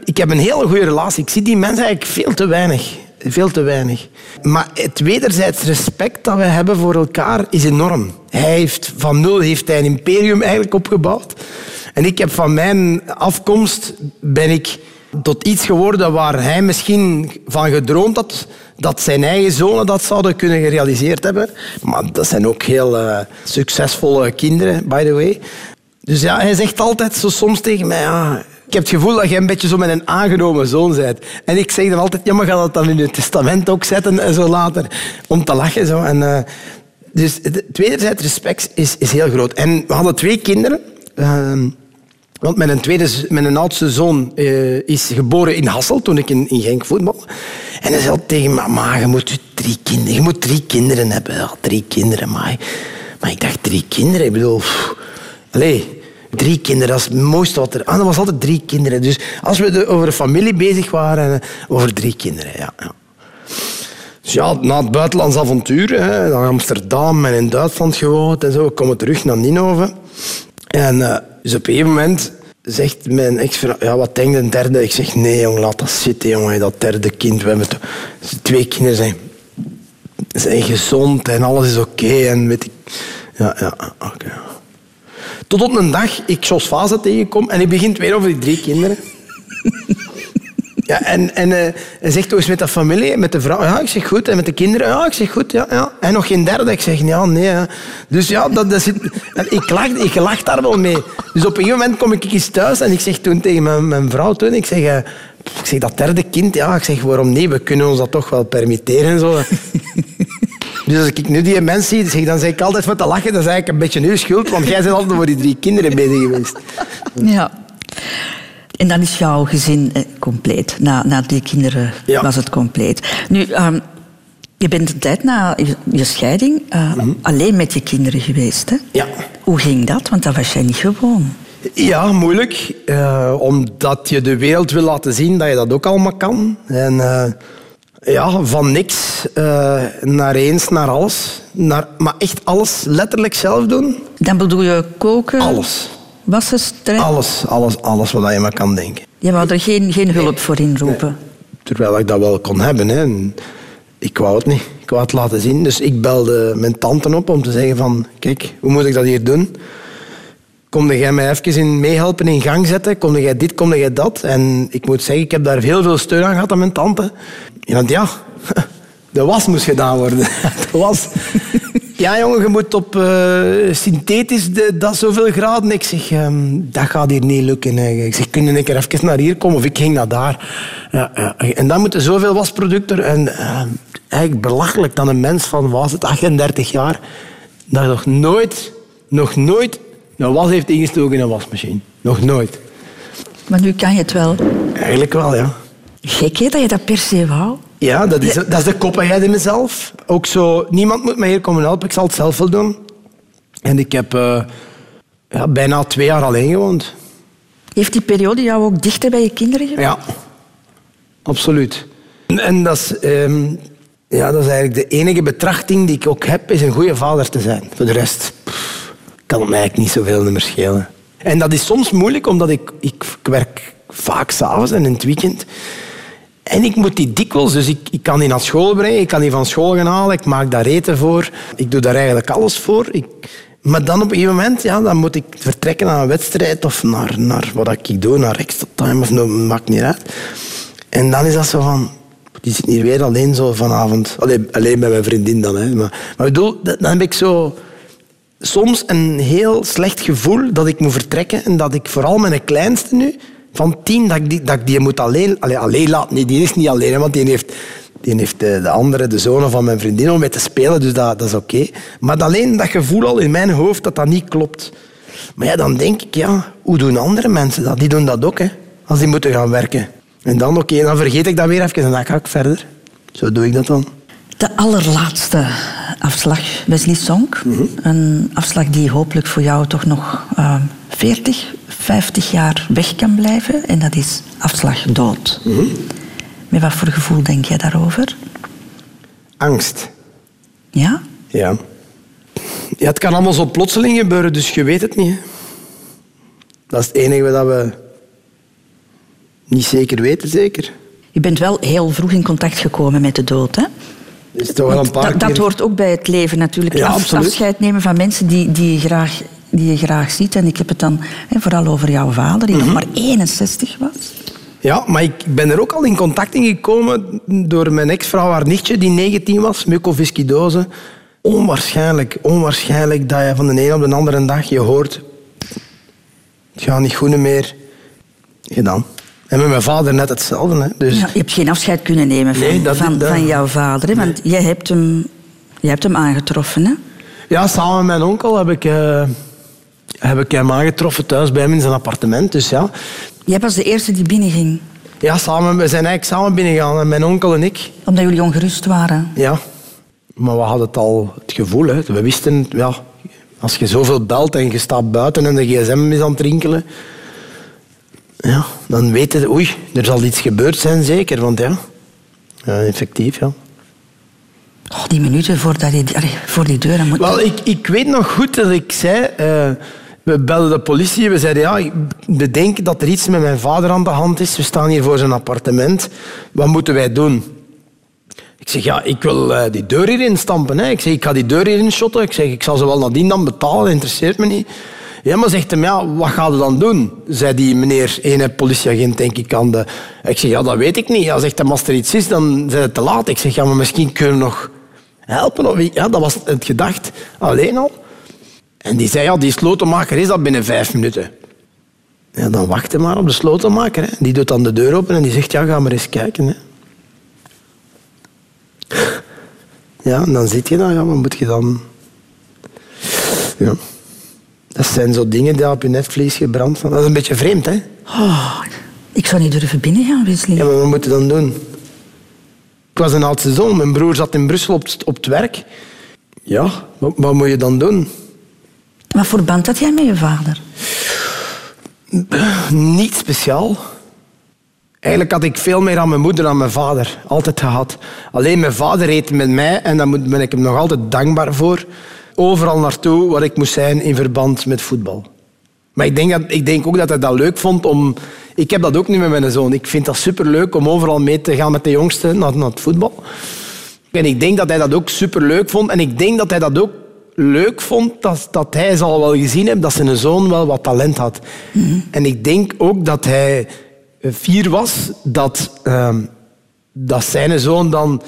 Ik heb een hele goede relatie. Ik zie die mensen eigenlijk veel te weinig. veel te weinig. Maar het wederzijds respect dat we hebben voor elkaar is enorm. Hij heeft, van nul heeft hij een imperium eigenlijk opgebouwd. En ik heb van mijn afkomst ben ik tot iets geworden waar hij misschien van gedroomd had dat zijn eigen zonen dat zouden kunnen gerealiseerd hebben. Maar dat zijn ook heel uh, succesvolle kinderen, by the way. Dus ja, hij zegt altijd zo soms tegen mij... Ja, ik heb het gevoel dat jij een beetje zo met een aangenomen zoon bent. En ik zeg dan altijd, ja, maar ga dat dan in het testament ook zetten en zo later. Om te lachen. Zo. En, uh, dus het wederzijds respect is, is heel groot. En we hadden twee kinderen. Uh, want mijn, tweede, mijn oudste zoon uh, is geboren in Hassel toen ik in, in Genk voetbal. En hij zei tegen mama, je moet drie kinderen, je moet drie kinderen hebben. Drie kinderen, maar, maar ik dacht, drie kinderen? Ik bedoel... Pff, drie kinderen, dat is het mooiste wat er... Ah, dat was altijd drie kinderen. Dus als we over familie bezig waren, eh, over drie kinderen, ja. ja. Dus ja, na het buitenlands avontuur, hè, Amsterdam en in Duitsland gewoond en zo, komen terug naar Ninove. En uh, dus op een gegeven moment zegt mijn ex-vrouw, ja, wat denkt een derde? Ik zeg, nee jong, laat dat zitten, jongen, dat derde kind. We hebben twee kinderen zijn, zijn gezond en alles is oké. en weet ik... Ja, ja, oké. Tot op een dag ik Jos Fase tegenkom en hij begint weer over die drie kinderen. [LAUGHS] Ja, en, en uh, hij zegt toch eens met de familie, met de vrouw. Ja, ik zeg goed. En met de kinderen. Ja, ik zeg goed. Ja, ja. En nog geen derde. Ik zeg ja, nee. Ja. Dus ja, dat, dat zit, ik, lach, ik lach daar wel mee. Dus op een gegeven moment kom ik eens thuis en ik zeg toen tegen mijn, mijn vrouw toen, ik zeg, uh, ik zeg, dat derde kind, ja, ik zeg, waarom nee? We kunnen ons dat toch wel permitteren. Zo. [LAUGHS] Dus als ik nu die mensen zie, zeg, dan zeg ik altijd met te lachen. Dat is eigenlijk een beetje uw schuld, want jij bent altijd voor die drie kinderen bezig geweest. Ja. En dan is jouw gezin eh, compleet. Na, na die kinderen Ja. was het compleet. Nu, ehm, je bent een tijd na je, scheiding eh, alleen met je kinderen geweest. Hè? Ja. Hoe ging dat? Want dat was jij niet gewoon. Ja, moeilijk. eh, omdat je de wereld wil laten zien dat je dat ook allemaal kan. En ja, van niks naar eens, naar alles. Naar, maar echt alles letterlijk zelf doen. Dan bedoel je koken, Alles. Alles, alles, alles wat je maar kan denken. Je wou er geen, geen hulp voor inroepen. Terwijl ik dat wel kon hebben. Hè. En ik wou het niet. Ik wou het laten zien. Dus ik belde mijn tante op om te zeggen van... Kijk, hoe moet ik dat hier doen? Komde jij mij even in meehelpen, in gang zetten? Komde jij dit, komde jij dat? En ik moet zeggen, ik heb daar heel veel steun aan gehad aan mijn tante. Ja, Want ja, de was moest gedaan worden. [LAUGHS] De was... Ja, jongen, je moet op eh, synthetisch de, dat zoveel graden. Ik zeg, ehm, dat gaat hier niet lukken. hè. Ik zeg, kun je een keer even naar hier komen? Of ik ging naar daar. Ja, ja. En dan moeten zoveel wasproducten. En eh, eigenlijk belachelijk dat een mens van, was het, 38 jaar, dat nog nooit, nog nooit een was heeft ingestoken in een wasmachine. Nog nooit. Maar nu kan je het wel. Eigenlijk wel, ja. Gek hè, dat je dat per se wou. Ja, dat is, dat is de koppigheid in mezelf. Ook zo, niemand moet mij hier komen helpen, ik zal het zelf wel doen. En ik heb eh, ja, bijna twee jaar alleen gewoond. Heeft die periode jou ook dichter bij je kinderen gebracht? Ja, absoluut. En, en dat, is, ehm, ja, dat is eigenlijk de enige betrachting die ik ook heb, is een goede vader te zijn. Voor de rest pff, kan het mij eigenlijk niet zoveel meer schelen. En dat is soms moeilijk, omdat ik, ik, ik werk vaak s'avonds en in het weekend. En ik moet die dikwijls, dus ik, ik kan die naar school brengen, ik kan die van school gaan halen, ik maak daar eten voor. Ik doe daar eigenlijk alles voor. Ik, maar dan op een gegeven moment ja, dan moet ik vertrekken naar een wedstrijd of naar, naar wat ik doe, naar extra time of no, maakt niet uit. En dan is dat zo van, die zit hier weer alleen zo vanavond. Alleen, alleen bij mijn vriendin dan. Hè. Maar, maar bedoel, dan heb ik zo soms een heel slecht gevoel dat ik moet vertrekken en dat ik vooral mijn kleinste nu, van tien, dat ik die, dat moet alleen, allee, alleen laten. Nee, die is niet alleen, want die heeft, die heeft de, de andere, de zonen van mijn vriendin, om mee te spelen, dus dat, dat is oké. Maar alleen dat gevoel al in mijn hoofd dat dat niet klopt. Maar ja, dan denk ik, ja, hoe doen andere mensen dat? Die doen dat ook, hè, als die moeten gaan werken. En dan, oké, dan vergeet ik dat weer even en dan ga ik verder. Zo doe ik dat dan. De allerlaatste afslag, Wesley Song. Een afslag die hopelijk voor jou toch nog eh, 40, 50 jaar weg kan blijven. En dat is afslag dood. Met wat voor gevoel denk jij daarover? Angst. Ja? Ja. ja. Het kan allemaal zo plotseling gebeuren, dus je weet het niet. hè. Dat is het enige dat we niet zeker weten, zeker. Je bent wel heel vroeg in contact gekomen met de dood, hè? Is toch wel een Want paar dat, dat keer- hoort ook bij het leven natuurlijk. Ja, Af- afscheid nemen van mensen die, die, je graag, die je graag ziet. En ik heb het dan hè, vooral over jouw vader, die Mhm. nog maar 61 was. Ja, maar ik ben er ook al in contact in gekomen door mijn ex-vrouw, haar nichtje, die 19 was, mucoviscidose. Onwaarschijnlijk, onwaarschijnlijk dat je van de een op de andere dag je hoort... Het gaat niet goed meer. Gedaan. En met mijn vader net hetzelfde. Hè. Dus Ja, je hebt geen afscheid kunnen nemen van, Nee, dat- van, dat- van jouw vader. Hè? Want jij hebt hem, jij hebt hem aangetroffen, hè? Ja, samen met mijn onkel heb ik, eh, heb ik hem aangetroffen thuis bij hem in zijn appartement. Dus ja, Jij was de eerste die binnenging, ja samen, we zijn eigenlijk samen binnengegaan, mijn onkel en ik. omdat jullie ongerust waren. Ja, maar we hadden het al het gevoel. Hè. We wisten, ja, als je zoveel belt en je staat buiten en de gsm is aan het rinkelen, ja, dan weet je, oei, er zal iets gebeurd zijn zeker. Want ja, ja effectief, ja. Oh, die minuten voordat je, allee, voor die deur... dan Moet... Wel, ik, ik weet nog goed dat ik zei... eh, we belden de politie. We zeiden, ja, ik- we denken dat er iets met mijn vader aan de hand is. We staan hier voor zijn appartement. Wat moeten wij doen? Ik zeg, ja, ik wil eh, die deur hierin stampen. Hè. Ik zeg, ik ga die deur hierin shotten. Ik zeg, ik zal ze wel nadien dan betalen. Dat interesseert me niet. Ja, maar zegt hem, ja, wat gaat je dan doen? Zei die meneer, ene politieagent, denk ik, aan de... Ik zeg, ja, dat weet ik niet. Ja, zegt hem, als er iets is, dan zijn het te laat. Ik zeg, ja, maar misschien kunnen we nog helpen. Ja, dat was het gedacht, alleen al. En die zei, ja, die slotenmaker is dat binnen vijf minuten. Ja, dan wacht je maar op de slotenmaker. Hè. Die doet dan de deur open en die zegt, ja, ga maar eens kijken. Hè. Ja, en dan zit je dan, ja, wat moet je dan... Ja. Dat zijn zo dingen die op je netvlies gebrand. Dat is een beetje vreemd, hè? Oh, ik zou niet durven binnengaan, Wesley. Ja, maar wat moet je dan doen? Ik was een oudste zoon. Mijn broer zat in Brussel op, het- op het werk. Ja, wat, wat moet je dan doen? Wat voor band had jij met je vader? Niet speciaal. Eigenlijk had ik veel meer aan mijn moeder dan mijn vader. Altijd gehad. Alleen mijn vader reed met mij en daar ben ik hem nog altijd dankbaar voor. Overal naartoe waar ik moest zijn in verband met voetbal. Maar ik denk, dat, ik denk ook dat hij dat leuk vond om... Ik heb dat ook nu met mijn zoon. Ik vind dat superleuk om overal mee te gaan met de jongste naar, naar het voetbal. En ik denk dat hij dat ook superleuk vond. En ik denk dat hij dat ook leuk vond dat, dat hij zal wel gezien hebben dat zijn zoon wel wat talent had. En ik denk ook dat hij eh, fier was dat, ehm, dat zijn zoon dan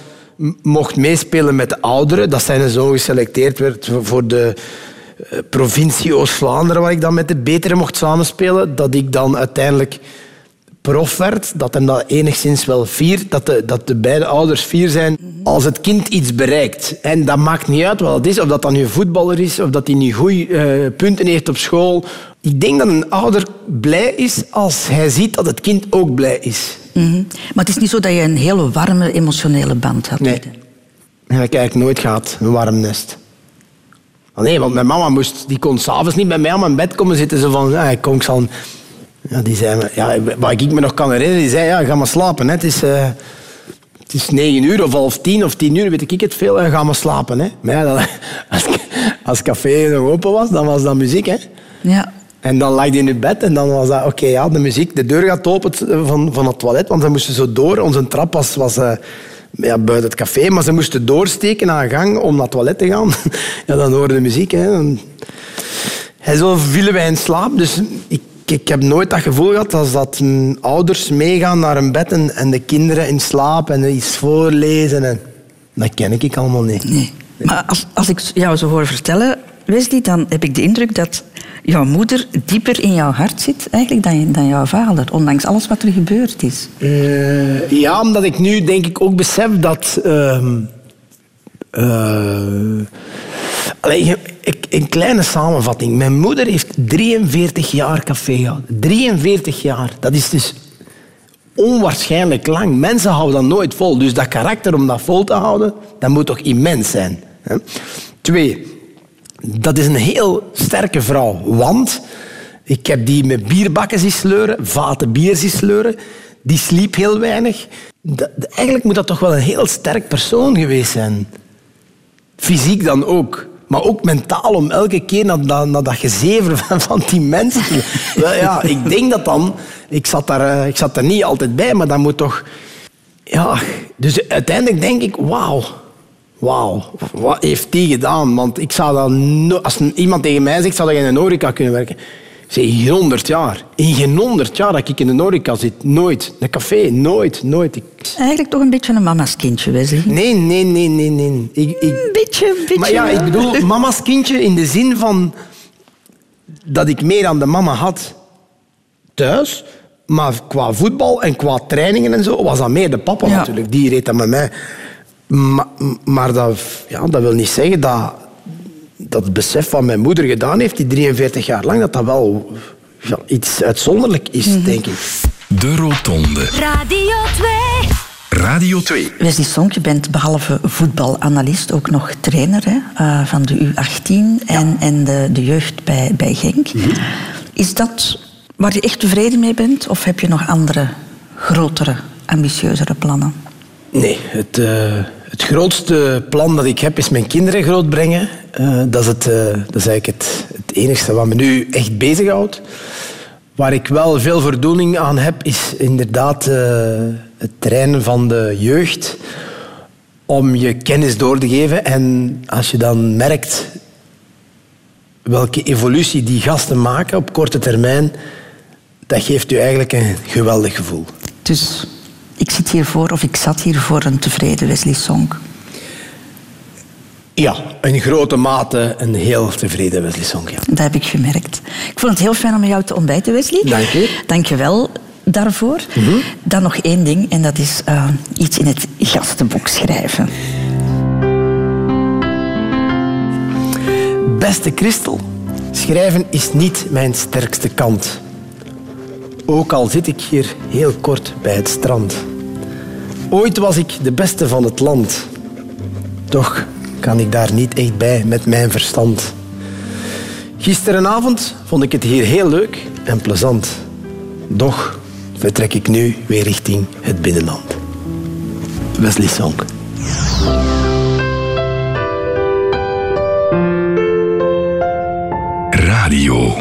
mocht meespelen met de ouderen. Dat zijn zoon geselecteerd werd voor- de eh, provincie Oost-Vlaanderen, waar ik dan met de betere mocht samenspelen. Dat ik dan uiteindelijk prof werd, dat hem dat enigszins wel viert, dat de, dat de beide ouders fier zijn als het kind iets bereikt. En dat maakt niet uit wat het is, of dat dan nu voetballer is, of dat hij nu goede punten heeft op school. Ik denk dat een ouder blij is als hij ziet dat het kind ook blij is. Mhm. Maar het is niet zo dat je een hele warme, emotionele band had. Nee. dat heb ik eigenlijk nooit gehad, een warm nest. Ah, Nee, want mijn mama moest, die kon s'avonds niet bij mij aan mijn bed komen zitten. Zo van, ja, kom, ik zal... Ja, die zei me, ja, wat ik me nog kan herinneren, die zei, ja, ga maar slapen. Hè. Het, is, eh, het is negen uur of half tien of tien uur, weet ik het veel, en ga maar slapen. Hè. Maar ja, dan, [LAUGHS] als, café nog open was, dan was dat muziek. Hè. Ja. En dan lag hij in het bed en dan was dat, oké, ja, de muziek, de deur gaat open van, van het toilet, want we moesten zo door. Onze trap was, was eh, buiten het café, maar ze moesten doorsteken naar een gang om naar het toilet te gaan. [LAUGHS] ja, dan hoorde de muziek. Hè. En zo vielen wij in slaap, dus ik, ik heb nooit dat gevoel gehad als dat mm, ouders meegaan naar een bed en, en de kinderen in slaap en iets voorlezen. En... Dat ken ik allemaal niet. Nee. Maar als, als ik jou zo hoor vertellen, Wesley, dan heb ik de indruk dat jouw moeder dieper in jouw hart zit eigenlijk dan, jouw vader, ondanks alles wat er gebeurd is. Eh, ja, omdat ik nu denk ik ook besef dat. je- ik- een kleine samenvatting. Mijn moeder heeft 43 jaar café gehad. 43 jaar. Dat is dus onwaarschijnlijk lang. Mensen houden dat nooit vol. Dus dat karakter om dat vol te houden, dat moet toch immens zijn. Hè? Twee, dat is een heel sterke vrouw. Want ik heb die met bierbakken zien sleuren, vaten bier zien sleuren. Die sliep heel weinig. Dat- eigenlijk moet dat toch wel een heel sterk persoon geweest zijn. Fysiek dan ook. Maar ook mentaal om elke keer naar, dat gezever van, van die mensen te... Wel ja, ik denk dat dan... Ik zat, daar, eh, ik zat daar niet altijd bij, maar dat moet toch... Ja, dus uiteindelijk denk ik, wauw. Wauw, wat heeft die gedaan? Want ik zou dan, no- als iemand tegen mij zegt, zou dat in een horeca kunnen werken. Zeg, in geen honderd jaar. In geen honderd jaar dat ik in een horeca zit. Nooit. Een café, nooit, nooit. Ik... Eigenlijk toch een beetje een mama's kindje, Wesley. Nee, nee, nee, nee, nee. Ik, ik... Een beetje, een beetje. Maar ja, ik bedoel, [LAUGHS] mama's kindje in de zin van dat ik meer aan de mama had thuis. Maar qua voetbal en qua trainingen en zo was dat meer de papa Ja. natuurlijk. Die reed dat met mij. Maar, maar dat, ja, dat wil niet zeggen dat, dat het besef wat mijn moeder gedaan heeft, die 43 jaar lang, dat dat wel ja, iets uitzonderlijk is, Mhm. denk ik. De Rotonde. Radio 2. Radio 2. Wesley Sonk, je bent behalve voetbalanalist ook nog trainer hè, eh, van de U18 en, en de, de jeugd bij, bij Genk. Is dat waar je echt tevreden mee bent of heb je nog andere, grotere, ambitieuzere plannen? Nee, het, eh, het grootste plan dat ik heb is mijn kinderen grootbrengen. Eh, dat, is het, eh, dat eigenlijk het, het enige wat me nu echt bezighoudt. Waar ik wel veel voldoening aan heb, is inderdaad eh, het trainen van de jeugd. Om je kennis door te geven. En als je dan merkt welke evolutie die gasten maken op korte termijn, dat geeft u eigenlijk een geweldig gevoel. Dus ik zit hiervoor, of ik zat hier voor een tevreden Wesley Sonk. Ja, in grote mate een heel tevreden Wesley Song. Ja. Dat heb ik gemerkt. Ik vond het heel fijn om met jou te ontbijten, Wesley. Dank je. Dank je wel daarvoor. Dan nog één ding, en dat is eh, iets in het gastenboek schrijven. Beste Christel, schrijven is niet mijn sterkste kant. Ook al zit ik hier heel kort bij het strand. Ooit was ik de beste van het land. Toch kan ik daar niet echt bij met mijn verstand. Gisterenavond vond ik het hier heel leuk en plezant. Doch vertrek ik nu weer richting het binnenland. Wesley Song. Radio.